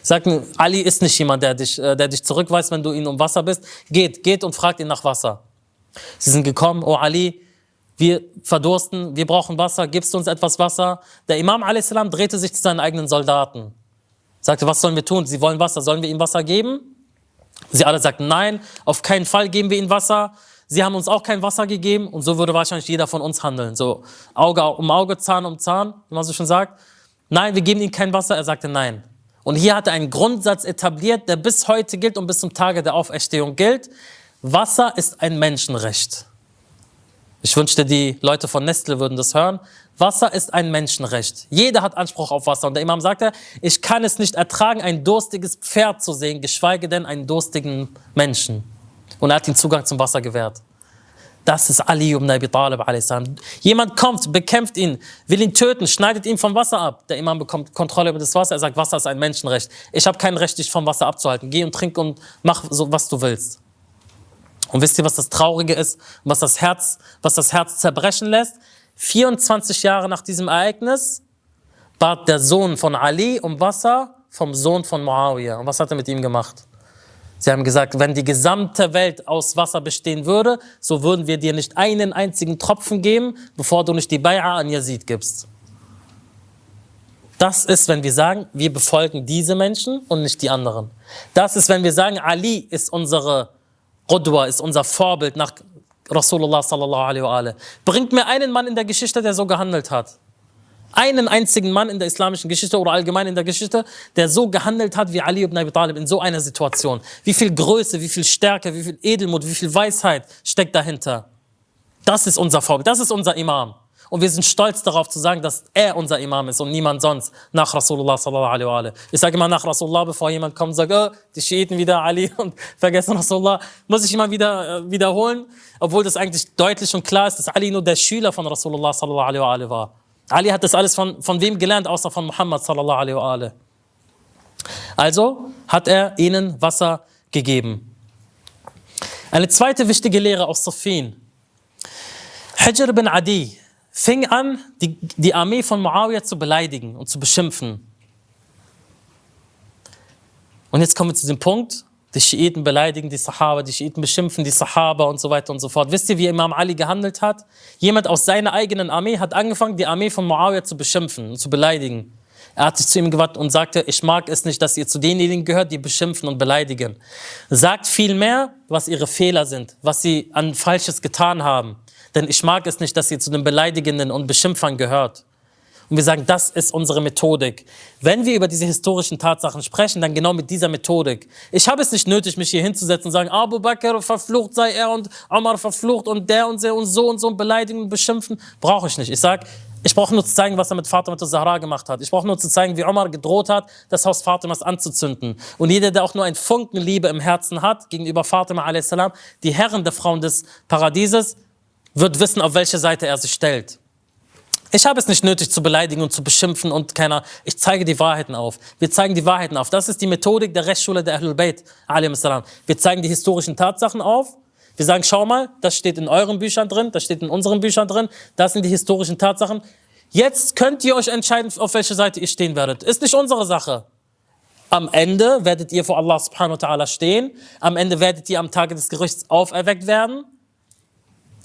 Sagten, Ali ist nicht jemand, der dich, äh, der dich zurückweist, wenn du ihn um Wasser bist. Geht, geht und fragt ihn nach Wasser. Sie sind gekommen, oh Ali, wir verdursten, wir brauchen Wasser, gibst du uns etwas Wasser? Der Imam a.s. drehte sich zu seinen eigenen Soldaten. Sagte, was sollen wir tun? Sie wollen Wasser, sollen wir ihm Wasser geben? Sie alle sagten, nein, auf keinen Fall geben wir ihnen Wasser. Sie haben uns auch kein Wasser gegeben und so würde wahrscheinlich jeder von uns handeln. So Auge um Auge, Zahn um Zahn, wie man so schon sagt. Nein, wir geben ihnen kein Wasser. Er sagte nein. Und hier hat er einen Grundsatz etabliert, der bis heute gilt und bis zum Tage der Auferstehung gilt. Wasser ist ein Menschenrecht. Ich wünschte, die Leute von Nestle würden das hören. Wasser ist ein Menschenrecht. Jeder hat Anspruch auf Wasser. Und der Imam sagte, ich kann es nicht ertragen, ein durstiges Pferd zu sehen, geschweige denn einen durstigen Menschen und er hat ihm Zugang zum Wasser gewährt. Das ist Ali ibn Abi Talib Jemand kommt, bekämpft ihn, will ihn töten, schneidet ihn vom Wasser ab. Der Imam bekommt Kontrolle über das Wasser. Er sagt, Wasser ist ein Menschenrecht. Ich habe kein Recht, dich vom Wasser abzuhalten. Geh und trink und mach so, was du willst. Und wisst ihr, was das Traurige ist, was das Herz, was das Herz zerbrechen lässt? 24 Jahre nach diesem Ereignis bat der Sohn von Ali um Wasser vom Sohn von Muawiyah. Und was hat er mit ihm gemacht? Sie haben gesagt, wenn die gesamte Welt aus Wasser bestehen würde, so würden wir dir nicht einen einzigen Tropfen geben, bevor du nicht die Bay'a an Yazid gibst. Das ist, wenn wir sagen, wir befolgen diese Menschen und nicht die anderen. Das ist, wenn wir sagen, Ali ist unsere Qudwa, ist unser Vorbild nach Rasulullah sallallahu alaihi wa alaihi. Bringt mir einen Mann in der Geschichte, der so gehandelt hat. Einen einzigen Mann in der islamischen Geschichte oder allgemein in der Geschichte, der so gehandelt hat wie Ali ibn Abi Talib in so einer Situation. Wie viel Größe, wie viel Stärke, wie viel Edelmut, wie viel Weisheit steckt dahinter. Das ist unser Vorbild, das ist unser Imam. Und wir sind stolz darauf zu sagen, dass er unser Imam ist und niemand sonst nach Rasulullah sallallahu alaihi wa Ich sage immer nach Rasulullah, bevor jemand kommt und sagt, oh, die Schiiten wieder Ali und vergessen Rasulullah, muss ich immer wieder äh, wiederholen, obwohl das eigentlich deutlich und klar ist, dass Ali nur der Schüler von Rasulullah sallallahu alaihi wa war. Ali hat das alles von, von wem gelernt, außer von Muhammad sallallahu alaihi Also hat er ihnen Wasser gegeben. Eine zweite wichtige Lehre aus Safin. Hijr bin Adi fing an, die, die Armee von Muawiyah zu beleidigen und zu beschimpfen. Und jetzt kommen wir zu dem Punkt, die Schiiten beleidigen die Sahaba, die Schiiten beschimpfen die Sahaba und so weiter und so fort. Wisst ihr, wie Imam Ali gehandelt hat? Jemand aus seiner eigenen Armee hat angefangen, die Armee von Muawiyah zu beschimpfen und zu beleidigen. Er hat sich zu ihm gewandt und sagte, ich mag es nicht, dass ihr zu denjenigen gehört, die beschimpfen und beleidigen. Sagt vielmehr, was ihre Fehler sind, was sie an Falsches getan haben. Denn ich mag es nicht, dass ihr zu den Beleidigenden und Beschimpfern gehört. Und wir sagen, das ist unsere Methodik. Wenn wir über diese historischen Tatsachen sprechen, dann genau mit dieser Methodik. Ich habe es nicht nötig, mich hier hinzusetzen und sagen, Abu Bakr verflucht sei er und Omar verflucht und der und der und so und so und beleidigen und beschimpfen. Brauche ich nicht. Ich sage, ich brauche nur zu zeigen, was er mit Fatima Zahra gemacht hat. Ich brauche nur zu zeigen, wie Omar gedroht hat, das Haus Fatimas anzuzünden. Und jeder, der auch nur ein Funken Liebe im Herzen hat gegenüber Fatima a.s., die Herren der Frauen des Paradieses, wird wissen, auf welche Seite er sich stellt. Ich habe es nicht nötig zu beleidigen und zu beschimpfen und keiner. Ich zeige die Wahrheiten auf. Wir zeigen die Wahrheiten auf. Das ist die Methodik der Rechtsschule der Ahlul Bayt. Wir zeigen die historischen Tatsachen auf. Wir sagen, schau mal, das steht in euren Büchern drin, das steht in unseren Büchern drin. Das sind die historischen Tatsachen. Jetzt könnt ihr euch entscheiden, auf welche Seite ihr stehen werdet. Ist nicht unsere Sache. Am Ende werdet ihr vor Allah subhanahu wa ta'ala stehen. Am Ende werdet ihr am Tage des Gerichts auferweckt werden.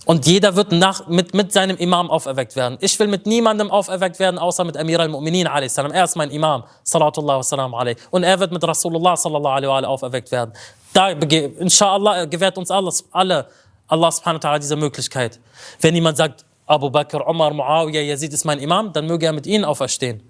Und jeder wird nach, mit, mit seinem Imam auferweckt werden. Ich will mit niemandem auferweckt werden, außer mit Amir al-Mu'minin a.s. Er ist mein Imam, salatullah wa alayhi. Und er wird mit Rasulullah sallallahu alaihi wa auferweckt werden. Da, inshallah, gewährt uns alles, alle, Allah subhanahu wa ta'ala diese Möglichkeit. Wenn jemand sagt, Abu Bakr, Omar, Muawiyah, Yazid ist mein Imam, dann möge er mit ihnen auferstehen.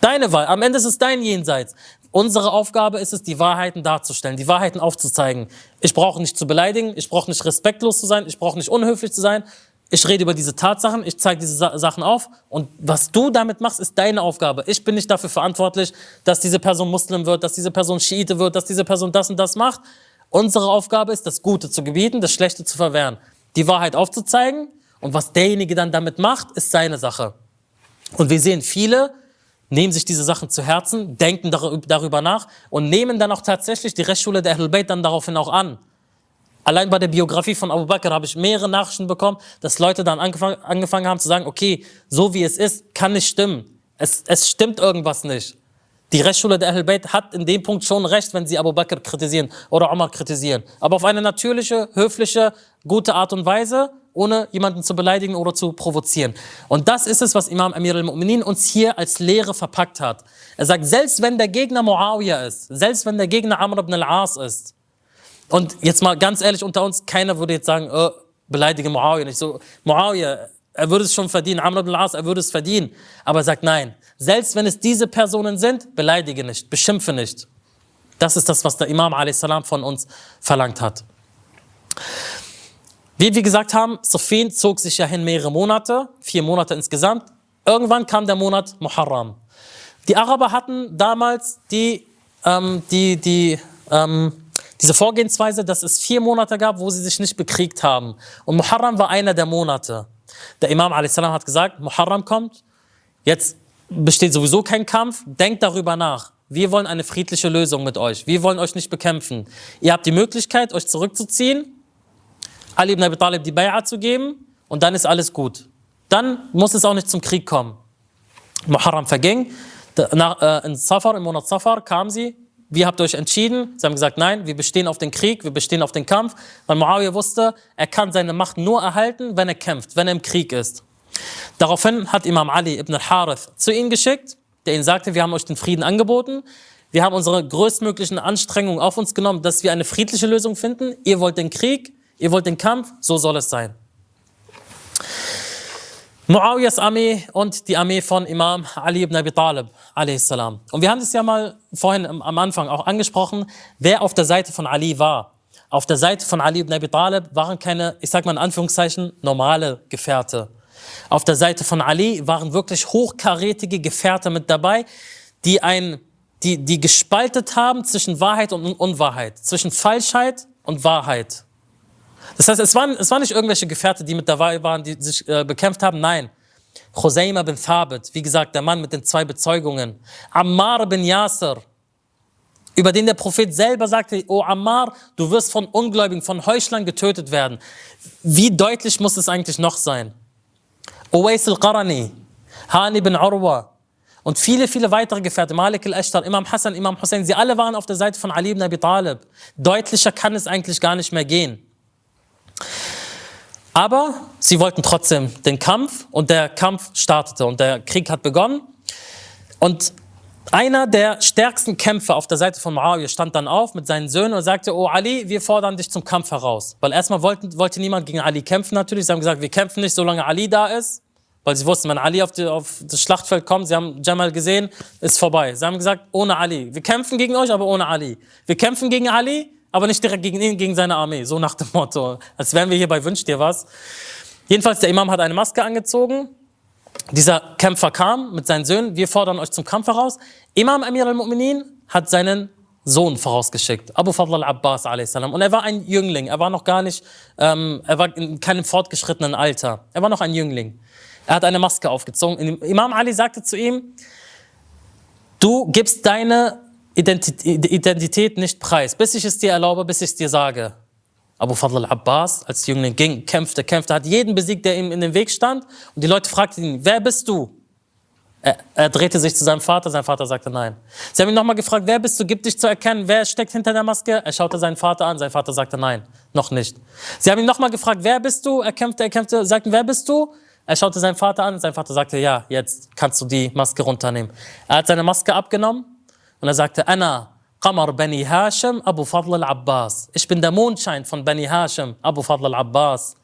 Deine Wahl. Am Ende ist es dein Jenseits. Unsere Aufgabe ist es, die Wahrheiten darzustellen, die Wahrheiten aufzuzeigen. Ich brauche nicht zu beleidigen, ich brauche nicht respektlos zu sein, ich brauche nicht unhöflich zu sein. Ich rede über diese Tatsachen, ich zeige diese Sa Sachen auf und was du damit machst, ist deine Aufgabe. Ich bin nicht dafür verantwortlich, dass diese Person Muslim wird, dass diese Person Schiite wird, dass diese Person das und das macht. Unsere Aufgabe ist, das Gute zu gebieten, das Schlechte zu verwehren, die Wahrheit aufzuzeigen und was derjenige dann damit macht, ist seine Sache. Und wir sehen viele, nehmen sich diese Sachen zu Herzen, denken darüber nach und nehmen dann auch tatsächlich die Rechtsschule der Ahlul Bayt dann daraufhin auch an. Allein bei der Biografie von Abu Bakr habe ich mehrere Nachrichten bekommen, dass Leute dann angefangen, angefangen haben zu sagen, okay, so wie es ist, kann nicht stimmen. Es, es stimmt irgendwas nicht. Die Rechtsschule der Ahlul Bayt hat in dem Punkt schon recht, wenn sie Abu Bakr kritisieren oder Omar kritisieren. Aber auf eine natürliche, höfliche, gute Art und Weise ohne jemanden zu beleidigen oder zu provozieren. Und das ist es, was Imam Amir al-Mu'minin uns hier als Lehre verpackt hat. Er sagt, selbst wenn der Gegner Muawiyah ist, selbst wenn der Gegner Amr ibn al-As ist, und jetzt mal ganz ehrlich unter uns, keiner würde jetzt sagen, oh, beleidige Muawiyah nicht. So, Muawiyah, er würde es schon verdienen, Amr ibn al-As, er würde es verdienen. Aber er sagt, nein, selbst wenn es diese Personen sind, beleidige nicht, beschimpfe nicht. Das ist das, was der Imam a.s. von uns verlangt hat. Wie wir gesagt haben, Safin zog sich ja hin mehrere Monate, vier Monate insgesamt. Irgendwann kam der Monat Muharram. Die Araber hatten damals die, ähm, die, die, ähm, diese Vorgehensweise, dass es vier Monate gab, wo sie sich nicht bekriegt haben. Und Muharram war einer der Monate. Der Imam a.s. hat gesagt, Muharram kommt, jetzt besteht sowieso kein Kampf, denkt darüber nach. Wir wollen eine friedliche Lösung mit euch. Wir wollen euch nicht bekämpfen. Ihr habt die Möglichkeit, euch zurückzuziehen Ali ibn Abi Talib die Bay'a zu geben und dann ist alles gut. Dann muss es auch nicht zum Krieg kommen. Muharram verging. Nach, äh, in Safar, im Monat Safar kam sie. Wie habt ihr euch entschieden? Sie haben gesagt, nein, wir bestehen auf den Krieg, wir bestehen auf den Kampf. Weil Muawiyah wusste, er kann seine Macht nur erhalten, wenn er kämpft, wenn er im Krieg ist. Daraufhin hat Imam Ali ibn al-Harith zu ihnen geschickt, der ihnen sagte, wir haben euch den Frieden angeboten. wir haben unsere größtmöglichen Anstrengungen auf uns genommen, dass wir eine friedliche Lösung finden. Ihr wollt den Krieg, ihr wollt den Kampf, so soll es sein. Muawiyas Armee und die Armee von Imam Ali ibn Abi Talib, a.s. Und wir haben es ja mal vorhin am Anfang auch angesprochen, wer auf der Seite von Ali war. Auf der Seite von Ali ibn Abi Talib waren keine, ich sag mal in Anführungszeichen, normale Gefährte. Auf der Seite von Ali waren wirklich hochkarätige Gefährte mit dabei, die ein, die, die gespaltet haben zwischen Wahrheit und Unwahrheit, zwischen Falschheit und Wahrheit. Das heißt, es waren, es waren nicht irgendwelche Gefährte, die mit dabei waren, die sich äh, bekämpft haben. Nein. Khuzayma bin Thabit, wie gesagt, der Mann mit den zwei Bezeugungen. Ammar bin Yasser, über den der Prophet selber sagte, O Ammar, du wirst von Ungläubigen, von Heuchlern getötet werden. Wie deutlich muss es eigentlich noch sein? Uwais al-Qarani, Hani bin Urwa und viele, viele weitere Gefährte, Malik al-Ashtar, Imam Hassan, Imam Hussein, sie alle waren auf der Seite von Ali ibn Abi Talib. Deutlicher kann es eigentlich gar nicht mehr gehen. Aber sie wollten trotzdem den Kampf und der Kampf startete und der Krieg hat begonnen. Und einer der stärksten Kämpfer auf der Seite von Muawiyah stand dann auf mit seinen Söhnen und sagte, oh Ali, wir fordern dich zum Kampf heraus. Weil erstmal wollten, wollte niemand gegen Ali kämpfen natürlich. Sie haben gesagt, wir kämpfen nicht, solange Ali da ist. Weil sie wussten, wenn Ali auf, die, auf das Schlachtfeld kommt, sie haben Jamal gesehen, ist vorbei. Sie haben gesagt, ohne Ali. Wir kämpfen gegen euch, aber ohne Ali. Wir kämpfen gegen Ali, aber nicht direkt gegen ihn, gegen seine Armee. So nach dem Motto. Als wären wir hier bei Wünsch dir was. Jedenfalls, der Imam hat eine Maske angezogen. Dieser Kämpfer kam mit seinen Söhnen. Wir fordern euch zum Kampf heraus. Imam Amir al-Mu'minin hat seinen Sohn vorausgeschickt, Abu Fadl al-Abbas a.s. Und er war ein Jüngling. Er war noch gar nicht, ähm, er war in keinem fortgeschrittenen Alter. Er war noch ein Jüngling. Er hat eine Maske aufgezogen. Imam Ali sagte zu ihm, du gibst deine Identität nicht preis, bis ich es dir erlaube, bis ich es dir sage. Abu Fadl al-Abbas als Jüngling ging, kämpfte, kämpfte, hat jeden besiegt, der ihm in den Weg stand. Und die Leute fragten ihn, wer bist du? Er, er, drehte sich zu seinem Vater, sein Vater sagte nein. Sie haben ihn nochmal gefragt, wer bist du, gib dich zu erkennen, wer steckt hinter der Maske? Er schaute seinen Vater an, sein Vater sagte nein, noch nicht. Sie haben ihn nochmal gefragt, wer bist du? Er kämpfte, er kämpfte, sagten, wer bist du? Er schaute seinen Vater an, sein Vater sagte, ja, jetzt kannst du die Maske runternehmen. Er hat seine Maske abgenommen und er sagte, Anna, Qamar Bani Hashim, Abu Fadl al-Abbas. Ich bin der Mondschein von Bani Hashim, Abu Fadl al-Abbas.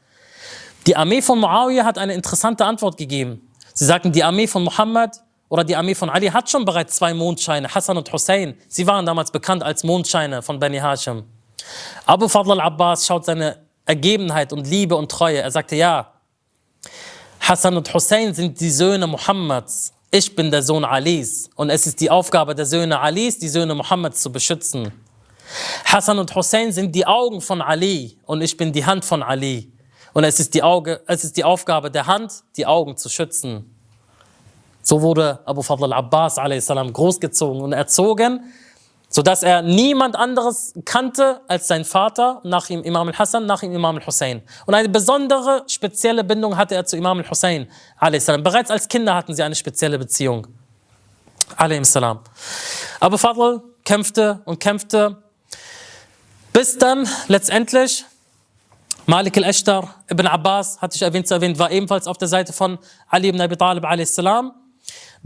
Die Armee von Muawiyah hat eine interessante Antwort gegeben. Sie sagten, die Armee von Muhammad oder die Armee von Ali hat schon bereits zwei Mondscheine, Hassan und Hussein. Sie waren damals bekannt als Mondscheine von Bani Hashim. Abu Fadl al-Abbas schaut seine Ergebenheit und Liebe und Treue. Er sagte, ja, Hassan und Hussein sind die Söhne Muhammads. Ich bin der Sohn Alis. Und es ist die Aufgabe der Söhne Alis, die Söhne Muhammads zu beschützen. Hassan und Hussein sind die Augen von Ali und ich bin die Hand von Ali. Und es ist die, Auge, es ist die Aufgabe der Hand, die Augen zu schützen. So wurde Abu Fadl al-Abbas großgezogen und erzogen sodass er niemand anderes kannte als sein Vater, nach ihm Imam al-Hassan, nach ihm Imam al-Hussein. Und eine besondere, spezielle Bindung hatte er zu Imam al-Hussein. Bereits als Kinder hatten sie eine spezielle Beziehung. Salam. Abu Fadl kämpfte und kämpfte, bis dann letztendlich Malik al-Ashtar, Ibn Abbas, hatte ich erwähnt, erwähnt, war ebenfalls auf der Seite von Ali ibn Abi Talib salam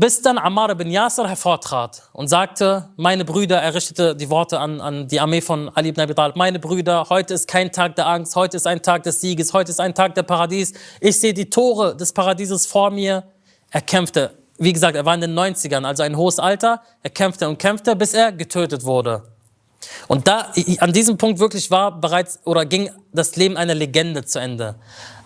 bis dann Ammar ibn Yasser hervortrat und sagte, meine Brüder, er richtete die Worte an, an die Armee von Ali ibn Abi Talib, meine Brüder, heute ist kein Tag der Angst, heute ist ein Tag des Sieges, heute ist ein Tag der Paradies. Ich sehe die Tore des Paradieses vor mir. Er kämpfte, wie gesagt, er war in den 90ern, also ein hohes Alter. Er kämpfte und kämpfte, bis er getötet wurde. Und da, an diesem Punkt wirklich war bereits oder ging das Leben einer Legende zu Ende.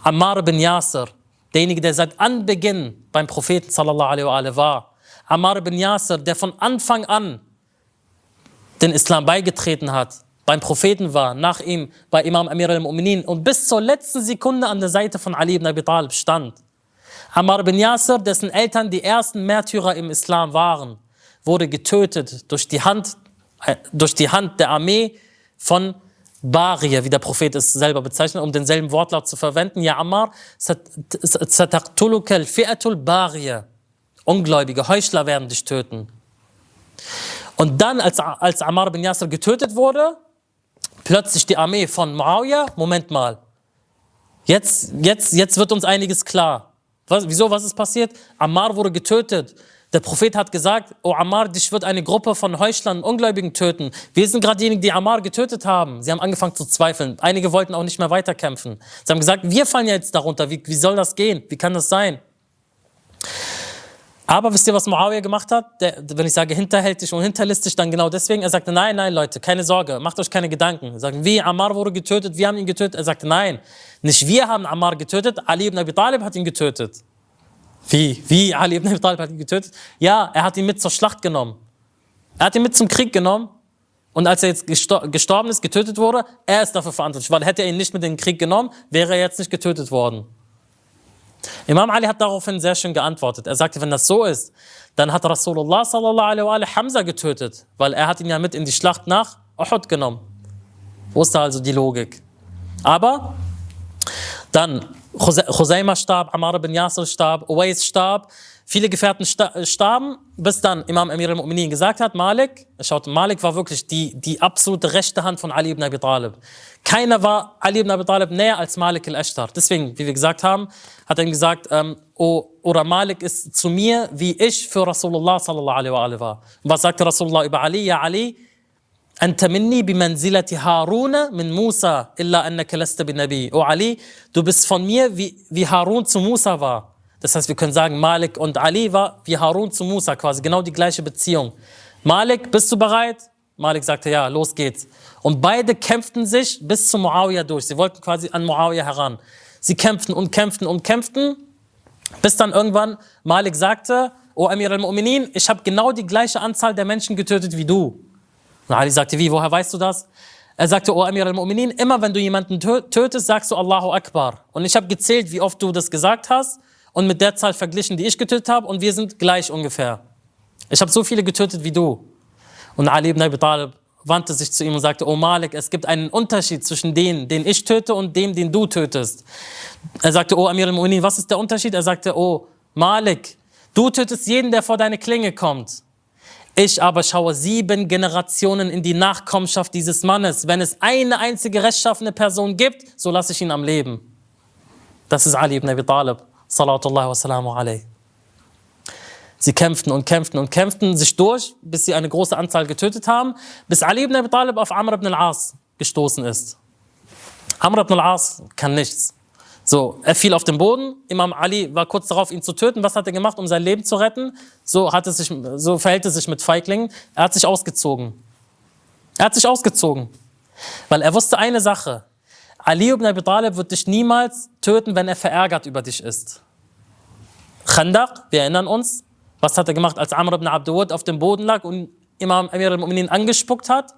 Ammar ibn Yasser, derjenige, der seit Anbeginn beim Propheten sallallahu alaihi wa war. Ammar ibn Yasser, der von Anfang an den Islam beigetreten hat, beim Propheten war, nach ihm bei Imam Amir al-Mu'minin und bis zur letzten Sekunde an der Seite von Ali ibn Abi Talib stand. Ammar ibn Yasser, dessen Eltern die ersten Märtyrer im Islam waren, wurde getötet durch die Hand, äh, durch die Hand der Armee von Baria, wie der Prophet es selber bezeichnet, um denselben Wortlaut zu verwenden. Ja, Ammar, sataqtuluka al-fi'atul Baria. Ungläubige, Heuchler werden dich töten. Und dann, als, als Ammar bin Yasser getötet wurde, plötzlich die Armee von Muawiyah, Moment mal, jetzt, jetzt, jetzt wird uns einiges klar. Was, wieso, was ist passiert? Ammar wurde getötet. Der Prophet hat gesagt, oh Ammar, dich wird eine Gruppe von Heuchlern Ungläubigen töten. Wir sind gerade diejenigen, die Ammar getötet haben. Sie haben angefangen zu zweifeln. Einige wollten auch nicht mehr weiterkämpfen. Sie haben gesagt, wir fallen jetzt darunter. Wie, wie soll das gehen? Wie kann das sein? Aber wisst ihr, was Muawiyah gemacht hat? Der, wenn ich sage hinterhältig und hinterlistig, dann genau deswegen. Er sagte, nein, nein, Leute, keine Sorge, macht euch keine Gedanken. Er sagte, wie, Ammar wurde getötet, wir haben ihn getötet. Er sagte, nein, nicht wir haben Ammar getötet, Ali ibn Abi Talib hat ihn getötet. Wie? Wie? Ali ibn Abi Talib hat ihn getötet? Ja, er hat ihn mit zur Schlacht genommen. Er hat ihn mit zum Krieg genommen. Und als er jetzt gestorben ist, getötet wurde, er ist dafür verantwortlich. Weil hätte er ihn nicht mit in den Krieg genommen, wäre er jetzt nicht getötet worden. Imam Ali hat daraufhin sehr schön geantwortet. Er sagte, wenn das so ist, dann hat Rasulullah sallallahu alaihi wa Hamza getötet, weil er hat ihn ja mit in die Schlacht nach Uhud genommen. Wo ist da also die Logik? Aber dann Khuzaima starb, Ammar bin Yasir starb, Uwais starb, viele Gefährten starben, bis dann Imam Amir al-Mu'minin gesagt hat, Malik, schaut, Malik war wirklich die, die absolute rechte Hand von Ali ibn Abi Talib. Keiner war Ali ibn Abi Talib näher als Malik al-Ashtar. Deswegen, wie wir gesagt haben, hat er ihm gesagt, ähm, oh, oder Malik ist zu mir, wie ich für Rasulullah sallallahu alaihi wa war. Und was sagte Rasulullah über Ali? Ja, Ali, أنت مني بمنزلة هارون من موسى إلا أنك لست بنبي. Oh Ali, du bist von mir wie, wie Harun zu Musa war. Das heißt, wir können sagen, Malik und Ali war wie Harun zu Musa, quasi genau die gleiche Beziehung. Malik, bist du bereit? Malik sagte, ja, los geht's. Und beide kämpften sich bis zu Muawiyah durch. Sie wollten quasi an Muawiyah heran. Sie kämpften und kämpften und kämpften, bis dann irgendwann Malik sagte, O Amir al-Mu'minin, ich habe genau die gleiche Anzahl der Menschen getötet wie du. Und Ali sagte, wie, woher weißt du das? Er sagte, O Amir al-Mu'minin, immer wenn du jemanden tötest, sagst du Allahu Akbar. Und ich habe gezählt, wie oft du das gesagt hast und mit der Zahl verglichen, die ich getötet habe und wir sind gleich ungefähr. Ich habe so viele getötet wie du. Und Ali ibn Abi Talib wandte sich zu ihm und sagte, O Malik, es gibt einen Unterschied zwischen dem, den ich töte und dem, den du tötest. Er sagte, O Amir al-Mu'minin, was ist der Unterschied? Er sagte, O Malik, du tötest jeden, der vor deine Klinge kommt. Ich aber schaue sieben Generationen in die Nachkommenschaft dieses Mannes. Wenn es eine einzige rechtschaffene Person gibt, so lasse ich ihn am Leben. Das ist Ali ibn Abi Talib, sallallahu wassalamu alayhi. Sie kämpften und kämpften und kämpften sich durch, bis sie eine große Anzahl getötet haben, bis Ali ibn Abi Talib auf Amr ibn al-As gestoßen ist. Amr ibn al-As kann nichts. So, er fiel auf den Boden. Imam Ali war kurz darauf, ihn zu töten. Was hat er gemacht, um sein Leben zu retten? So, hat es sich, so verhält es sich mit Feiglingen. Er hat sich ausgezogen. Er hat sich ausgezogen. Weil er wusste eine Sache. Ali ibn Abi Talib wird dich niemals töten, wenn er verärgert über dich ist. Khandaq, wir erinnern uns, was hat er gemacht, als Amr ibn Abdul auf dem Boden lag und Imam Amir al-Mu'minin angespuckt hat?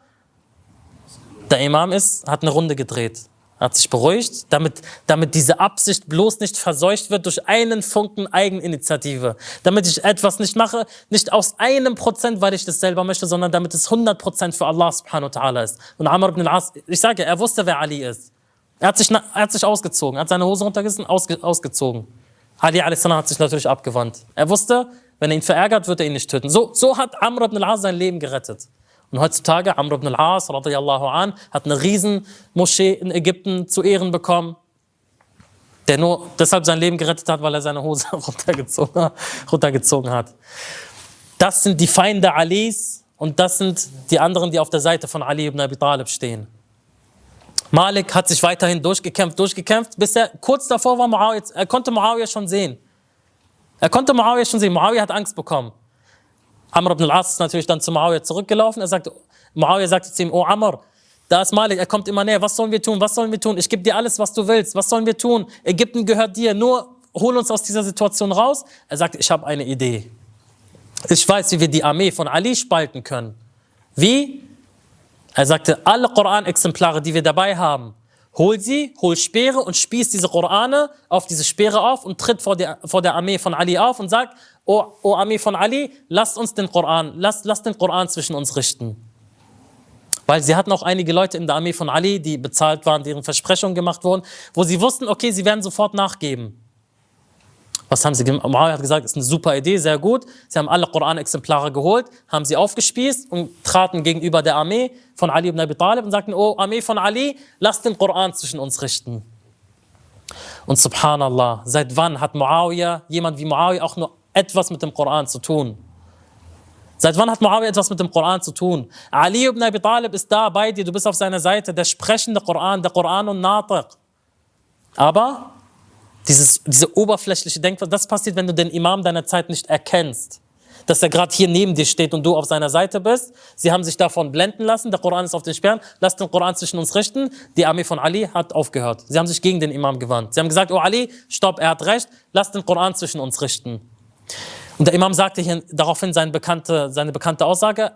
Der Imam ist, hat eine Runde gedreht hat sich beruhigt, damit, damit diese Absicht bloß nicht verseucht wird durch einen Funken Eigeninitiative. Damit ich etwas nicht mache, nicht aus einem Prozent, weil ich das selber möchte, sondern damit es 100 Prozent für Allah subhanahu wa ta'ala ist. Und Amr ibn al-As, ich sage, er wusste, wer Ali ist. Er hat sich, er hat sich ausgezogen, er hat seine Hose runtergerissen, ausge, ausgezogen. Ali a.s. hat sich natürlich abgewandt. Er wusste, wenn er ihn verärgert, wird er ihn nicht töten. So, so hat Amr ibn al-As sein Leben gerettet. Und heutzutage, Amr ibn al-As, radiyallahu an, hat eine riesen Moschee in Ägypten zu Ehren bekommen, der nur deshalb sein Leben gerettet hat, weil er seine Hose runtergezogen, runtergezogen hat. Das sind die Feinde Alis und das sind die anderen, die auf der Seite von Ali ibn Abi Talib stehen. Malik hat sich weiterhin durchgekämpft, durchgekämpft, bis er kurz davor war, Muawiyah, er konnte Muawiyah schon sehen. Er konnte Muawiyah schon sehen. Muawiyah hat Angst bekommen. Amr ibn al-As ist natürlich dann zu Muawiyah zurückgelaufen. Er sagte, Muawiyah sagte zu ihm, oh Amr, da ist Malik, er kommt immer näher. Was sollen wir tun? Was sollen wir tun? Ich gebe dir alles, was du willst. Was sollen wir tun? Ägypten gehört dir. Nur hol uns aus dieser Situation raus. Er sagte, ich habe eine Idee. Ich weiß, wie wir die Armee von Ali spalten können. Wie? Er sagte, alle Koran-Exemplare, die wir dabei haben, hol sie, hol Speere und spieß diese Korane auf diese Speere auf und tritt vor der, vor der Armee von Ali auf und sagt, O, o Armee von Ali, lasst uns den Koran, lasst, lasst den Koran zwischen uns richten. Weil sie hatten auch einige Leute in der Armee von Ali, die bezahlt waren, deren Versprechungen gemacht wurden, wo sie wussten, okay, sie werden sofort nachgeben. Was haben sie gemacht? Muawiyah hat gesagt, ist eine super Idee, sehr gut. Sie haben alle Koran-Exemplare geholt, haben sie aufgespießt und traten gegenüber der Armee von Ali ibn Abi Talib und sagten, oh Armee von Ali, lasst den Koran zwischen uns richten. Und subhanallah, seit wann hat Muawiyah, jemand wie Muawiyah auch nur etwas mit dem Koran zu tun. Seit wann hat Muawiyah etwas mit dem Koran zu tun? Ali ibn Abi Talib ist da bei dir, du bist auf seiner Seite, der sprechende Koran, der Koran und Natiq. Aber dieses, diese oberflächliche Denkweise, das passiert, wenn du den Imam deiner Zeit nicht erkennst. Dass er gerade hier neben dir steht und du auf seiner Seite bist. Sie haben sich davon blenden lassen, der Koran ist auf den Sperren, lass den Koran zwischen uns richten. Die Armee von Ali hat aufgehört. Sie haben sich gegen den Imam gewandt. Sie haben gesagt, oh Ali, stopp, er hat recht, lass den Koran zwischen uns richten. Und der Imam sagte hier daraufhin seine bekannte, seine bekannte Aussage.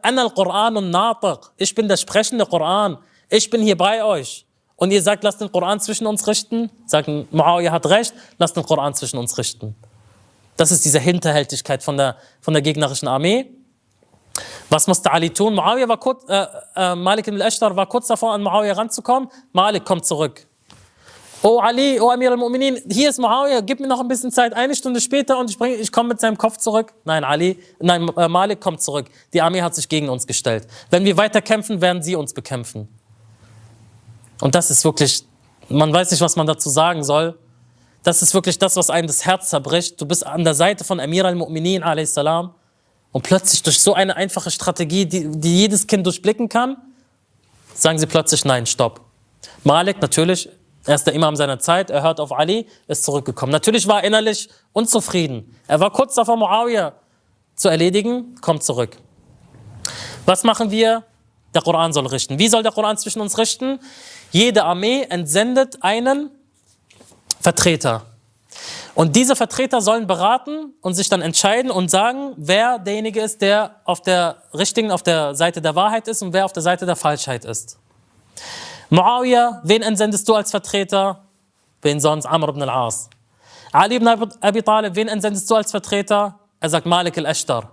Ich bin der sprechende Koran. Ich bin hier bei euch. Und ihr sagt, lasst den Koran zwischen uns richten. Sagen, Muawiyah hat recht, lasst den Koran zwischen uns richten. Das ist diese Hinterhältigkeit von der, von der gegnerischen Armee. Was musste Ali tun? Muawiyah war kurz, äh, äh, Malik al-Ashtar war kurz davor, an Muawiyah ranzukommen. Malik kommt zurück. Oh Ali, oh Amir al-Mu'minin, hier ist Muawiyah, gib mir noch ein bisschen Zeit, eine Stunde später und ich, ich komme mit seinem Kopf zurück. Nein, Ali, nein, äh, Malik kommt zurück. Die Armee hat sich gegen uns gestellt. Wenn wir weiter kämpfen, werden sie uns bekämpfen. Und das ist wirklich, man weiß nicht, was man dazu sagen soll. Das ist wirklich das, was einem das Herz zerbricht. Du bist an der Seite von Amir al-Mu'minin a.s. und plötzlich durch so eine einfache Strategie, die, die jedes Kind durchblicken kann, sagen sie plötzlich, nein, stopp. Malik natürlich er ist der Imam seiner Zeit, er hört auf Ali, ist zurückgekommen. Natürlich war er innerlich unzufrieden. Er war kurz davor, Muawiyah zu erledigen, kommt zurück. Was machen wir? Der Koran soll richten. Wie soll der Koran zwischen uns richten? Jede Armee entsendet einen Vertreter. Und diese Vertreter sollen beraten und sich dann entscheiden und sagen, wer derjenige ist, der auf der richtigen, auf der Seite der Wahrheit ist und wer auf der Seite der Falschheit ist. Muawiyah, wen entsendest du als Vertreter? Wen sonst? Amr ibn al-As. Ali ibn Abi Talib, wen entsendest du als Vertreter? Er sagt Malik al-Ashtar.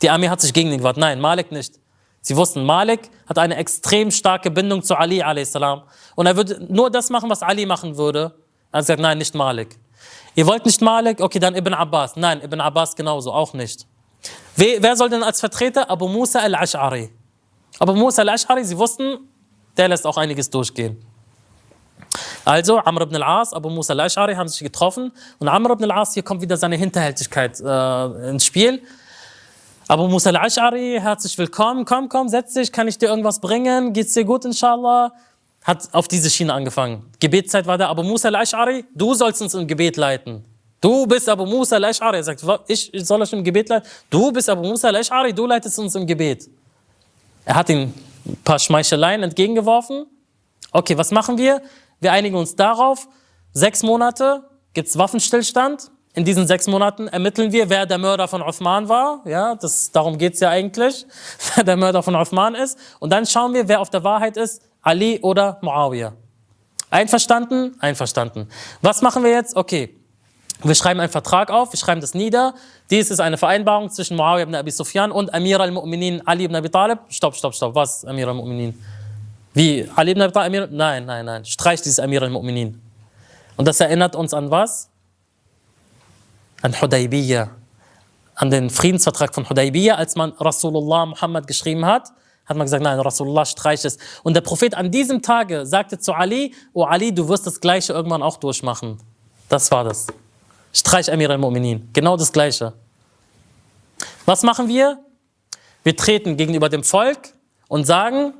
Die Armee hat sich gegen ihn gewandt. Nein, Malik nicht. Sie wussten, Malik hat eine extrem starke Bindung zu Ali a.s. Und er würde nur das machen, was Ali machen würde. Er gesagt, nein, nicht Malik. Ihr wollt nicht Malik? Okay, dann Ibn Abbas. Nein, Ibn Abbas genauso, auch nicht. Wer, wer soll denn als Vertreter? Abu Musa al-Ash'ari. Abu Musa al-Ash'ari, sie wussten, der lässt auch einiges durchgehen. Also Amr ibn al-As, Abu Musa al-Ash'ari haben sich getroffen und Amr ibn al-As, hier kommt wieder seine Hinterhältigkeit äh, ins Spiel. Abu Musa al-Ash'ari, herzlich willkommen, komm, komm, setz dich, kann ich dir irgendwas bringen, geht's dir gut inshallah? Hat auf diese Schiene angefangen. Gebetszeit war da, Abu Musa al-Ash'ari, du sollst uns im Gebet leiten. Du bist Abu Musa al-Ash'ari. Er sagt, ich soll euch im Gebet leiten. Du bist Abu Musa al-Ash'ari, du leitest uns im Gebet. Er hat ihn ein paar Schmeicheleien entgegengeworfen. Okay, was machen wir? Wir einigen uns darauf, sechs Monate gibt es Waffenstillstand. In diesen sechs Monaten ermitteln wir, wer der Mörder von Uthman war. Ja, das, darum geht's ja eigentlich, wer der Mörder von Uthman ist. Und dann schauen wir, wer auf der Wahrheit ist, Ali oder Muawiyah. Einverstanden? Einverstanden. Was machen wir jetzt? Okay, wir schreiben einen Vertrag auf, wir schreiben das nieder. Dies ist eine Vereinbarung zwischen Muawiyah ibn Abi Sufyan und Amir al-Mu'minin Ali ibn Abi Talib. Stopp, stopp, stopp. Was, Amir al-Mu'minin? Wie? Ali ibn Abi Talib? Amir? Nein, nein, nein. Streich dieses Amir al-Mu'minin. Und das erinnert uns an was? An Hudaybiyah. An den Friedensvertrag von Hudaybiyah, als man Rasulullah Muhammad geschrieben hat hat man gesagt, nein, Rasulullah streicht es. Und der Prophet an diesem Tage sagte zu Ali, oh Ali, du wirst das Gleiche irgendwann auch durchmachen. Das war das. Streich Amir al-Mu'minin. Genau das Gleiche. Was machen wir? Wir treten gegenüber dem Volk und sagen,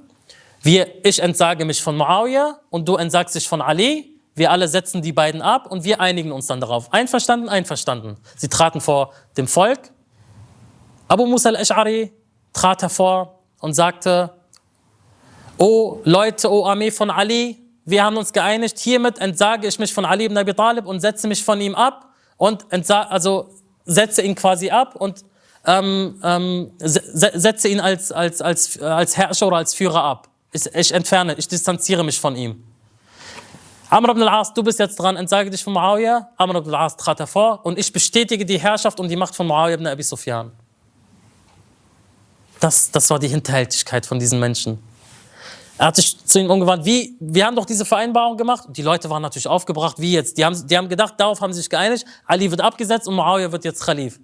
wir, ich entsage mich von Muawiyah und du entsagst dich von Ali. Wir alle setzen die beiden ab und wir einigen uns dann darauf. Einverstanden? Einverstanden. Sie traten vor dem Volk. Abu Musa al-Ash'ari trat hervor und sagte, O Leute, O Armee von Ali, wir haben uns geeinigt, hiermit entsage ich mich von Ali ibn Abi Talib und setze mich von ihm ab und also setze ihn quasi ab und ähm, ähm, setze ihn als, als, als, als Herrscher oder als Führer ab. Ich, ich entferne, ich distanziere mich von ihm. Amr ibn al-As, du bist jetzt dran, entsage dich von Muawiyah. Amr ibn al-As trat hervor und ich bestätige die Herrschaft und die Macht von Muawiyah ibn Abi Sufyan. Das, das war die Hinterhältigkeit von diesen Menschen. Er hat sich zu ihnen umgewandt, wie, wir haben doch diese Vereinbarung gemacht. Die Leute waren natürlich aufgebracht, wie jetzt? Die haben, die haben gedacht, darauf haben sie sich geeinigt, Ali wird abgesetzt und Muawiyah wird jetzt Khalif.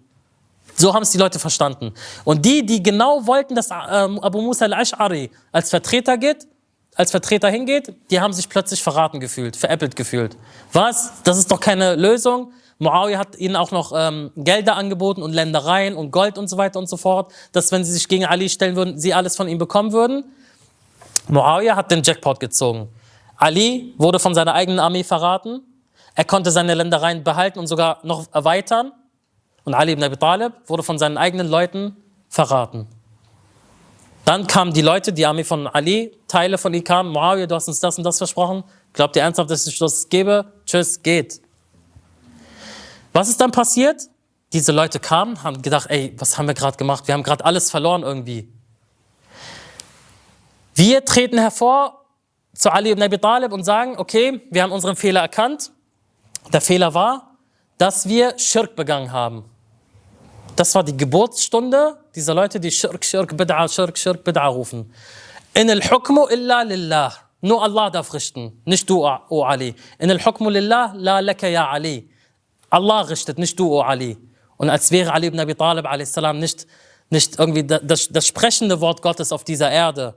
So haben es die Leute verstanden. Und die, die genau wollten, dass ähm, Abu Musa al-Ash'ari als Vertreter geht, als Vertreter hingeht, die haben sich plötzlich verraten gefühlt, veräppelt gefühlt. Was? Das ist doch keine Lösung. Muawiyah hat ihnen auch noch ähm, Gelder angeboten und Ländereien und Gold und so weiter und so fort, dass wenn sie sich gegen Ali stellen würden, sie alles von ihm bekommen würden. Muawiyah hat den Jackpot gezogen. Ali wurde von seiner eigenen Armee verraten. Er konnte seine Ländereien behalten und sogar noch erweitern. Und Ali ibn Abi Talib wurde von seinen eigenen Leuten verraten. Dann kamen die Leute, die Armee von Ali, Teile von ihm kamen. Muawiyah, du hast uns das und das versprochen. Glaubt ihr ernsthaft, dass ich das gebe? Tschüss, geht. Was ist dann passiert? Diese Leute kamen, haben gedacht, ey, was haben wir gerade gemacht? Wir haben gerade alles verloren irgendwie. Wir treten hervor zu Ali ibn Abi Talib und sagen, okay, wir haben unseren Fehler erkannt. Der Fehler war, dass wir Schirk begangen haben. Das war die Geburtsstunde dieser Leute, die Schirk, Schirk, Bid'a, Schirk, Schirk, Bid'a rufen. In al-Hukmu illa lillah. Nur Allah darf richten, nicht du, O Ali. In al-Hukmu lillah, la laka ya Ali. Allah richtet, nicht du, O Ali. Und als wäre Ali ibn Abi Talib a.s. nicht, nicht irgendwie das, das sprechende Wort Gottes auf dieser Erde.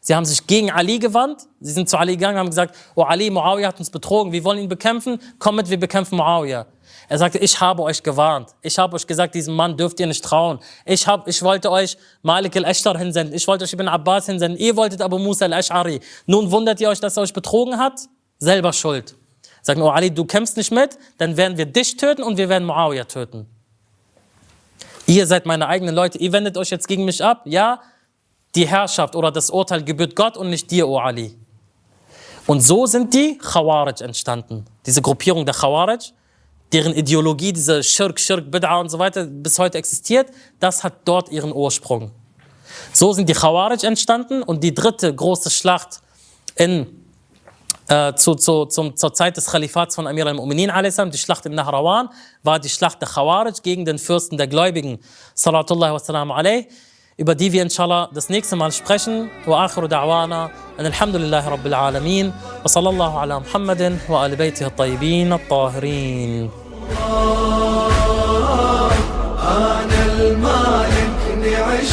Sie haben sich gegen Ali gewandt. Sie sind zu Ali gegangen und haben gesagt, oh Ali, Muawiyah hat uns betrogen. Wir wollen ihn bekämpfen. Komm mit, wir bekämpfen Muawiyah. Er sagte, ich habe euch gewarnt. Ich habe euch gesagt, diesem Mann dürft ihr nicht trauen. Ich, hab, ich wollte euch Malik al-Ashtar hinsenden. Ich wollte euch Ibn Abbas hinsenden. Ihr wolltet Abu Musa al-Ash'ari. Nun wundert ihr euch, dass er euch betrogen hat? Selber schuld. Sagen, oh Ali, du kämpfst nicht mit, dann werden wir dich töten und wir werden Muawiyah töten. Ihr seid meine eigenen Leute. Ihr wendet euch jetzt gegen mich ab. Ja, die Herrschaft oder das Urteil gebührt Gott und nicht dir, O Ali. Und so sind die Khawarij entstanden. Diese Gruppierung der Khawarij, deren Ideologie, diese Schirk, Schirk, Bid'a und so weiter bis heute existiert, das hat dort ihren Ursprung. So sind die Khawarij entstanden und die dritte große Schlacht in, äh, zu, zu, zum, zur Zeit des Khalifats von Amir al-Mu'minin, die Schlacht im Nahrawan, war die Schlacht der Khawarij gegen den Fürsten der Gläubigen, sallallahu wa alayhi über die wir inshallah das nächste Mal sprechen. Wa akhiru da'wana an alhamdulillahi rabbil alamin wa sallallahu ala Muhammadin wa ali baytihi at-tayyibin at-tahirin. أنا المالك نعيش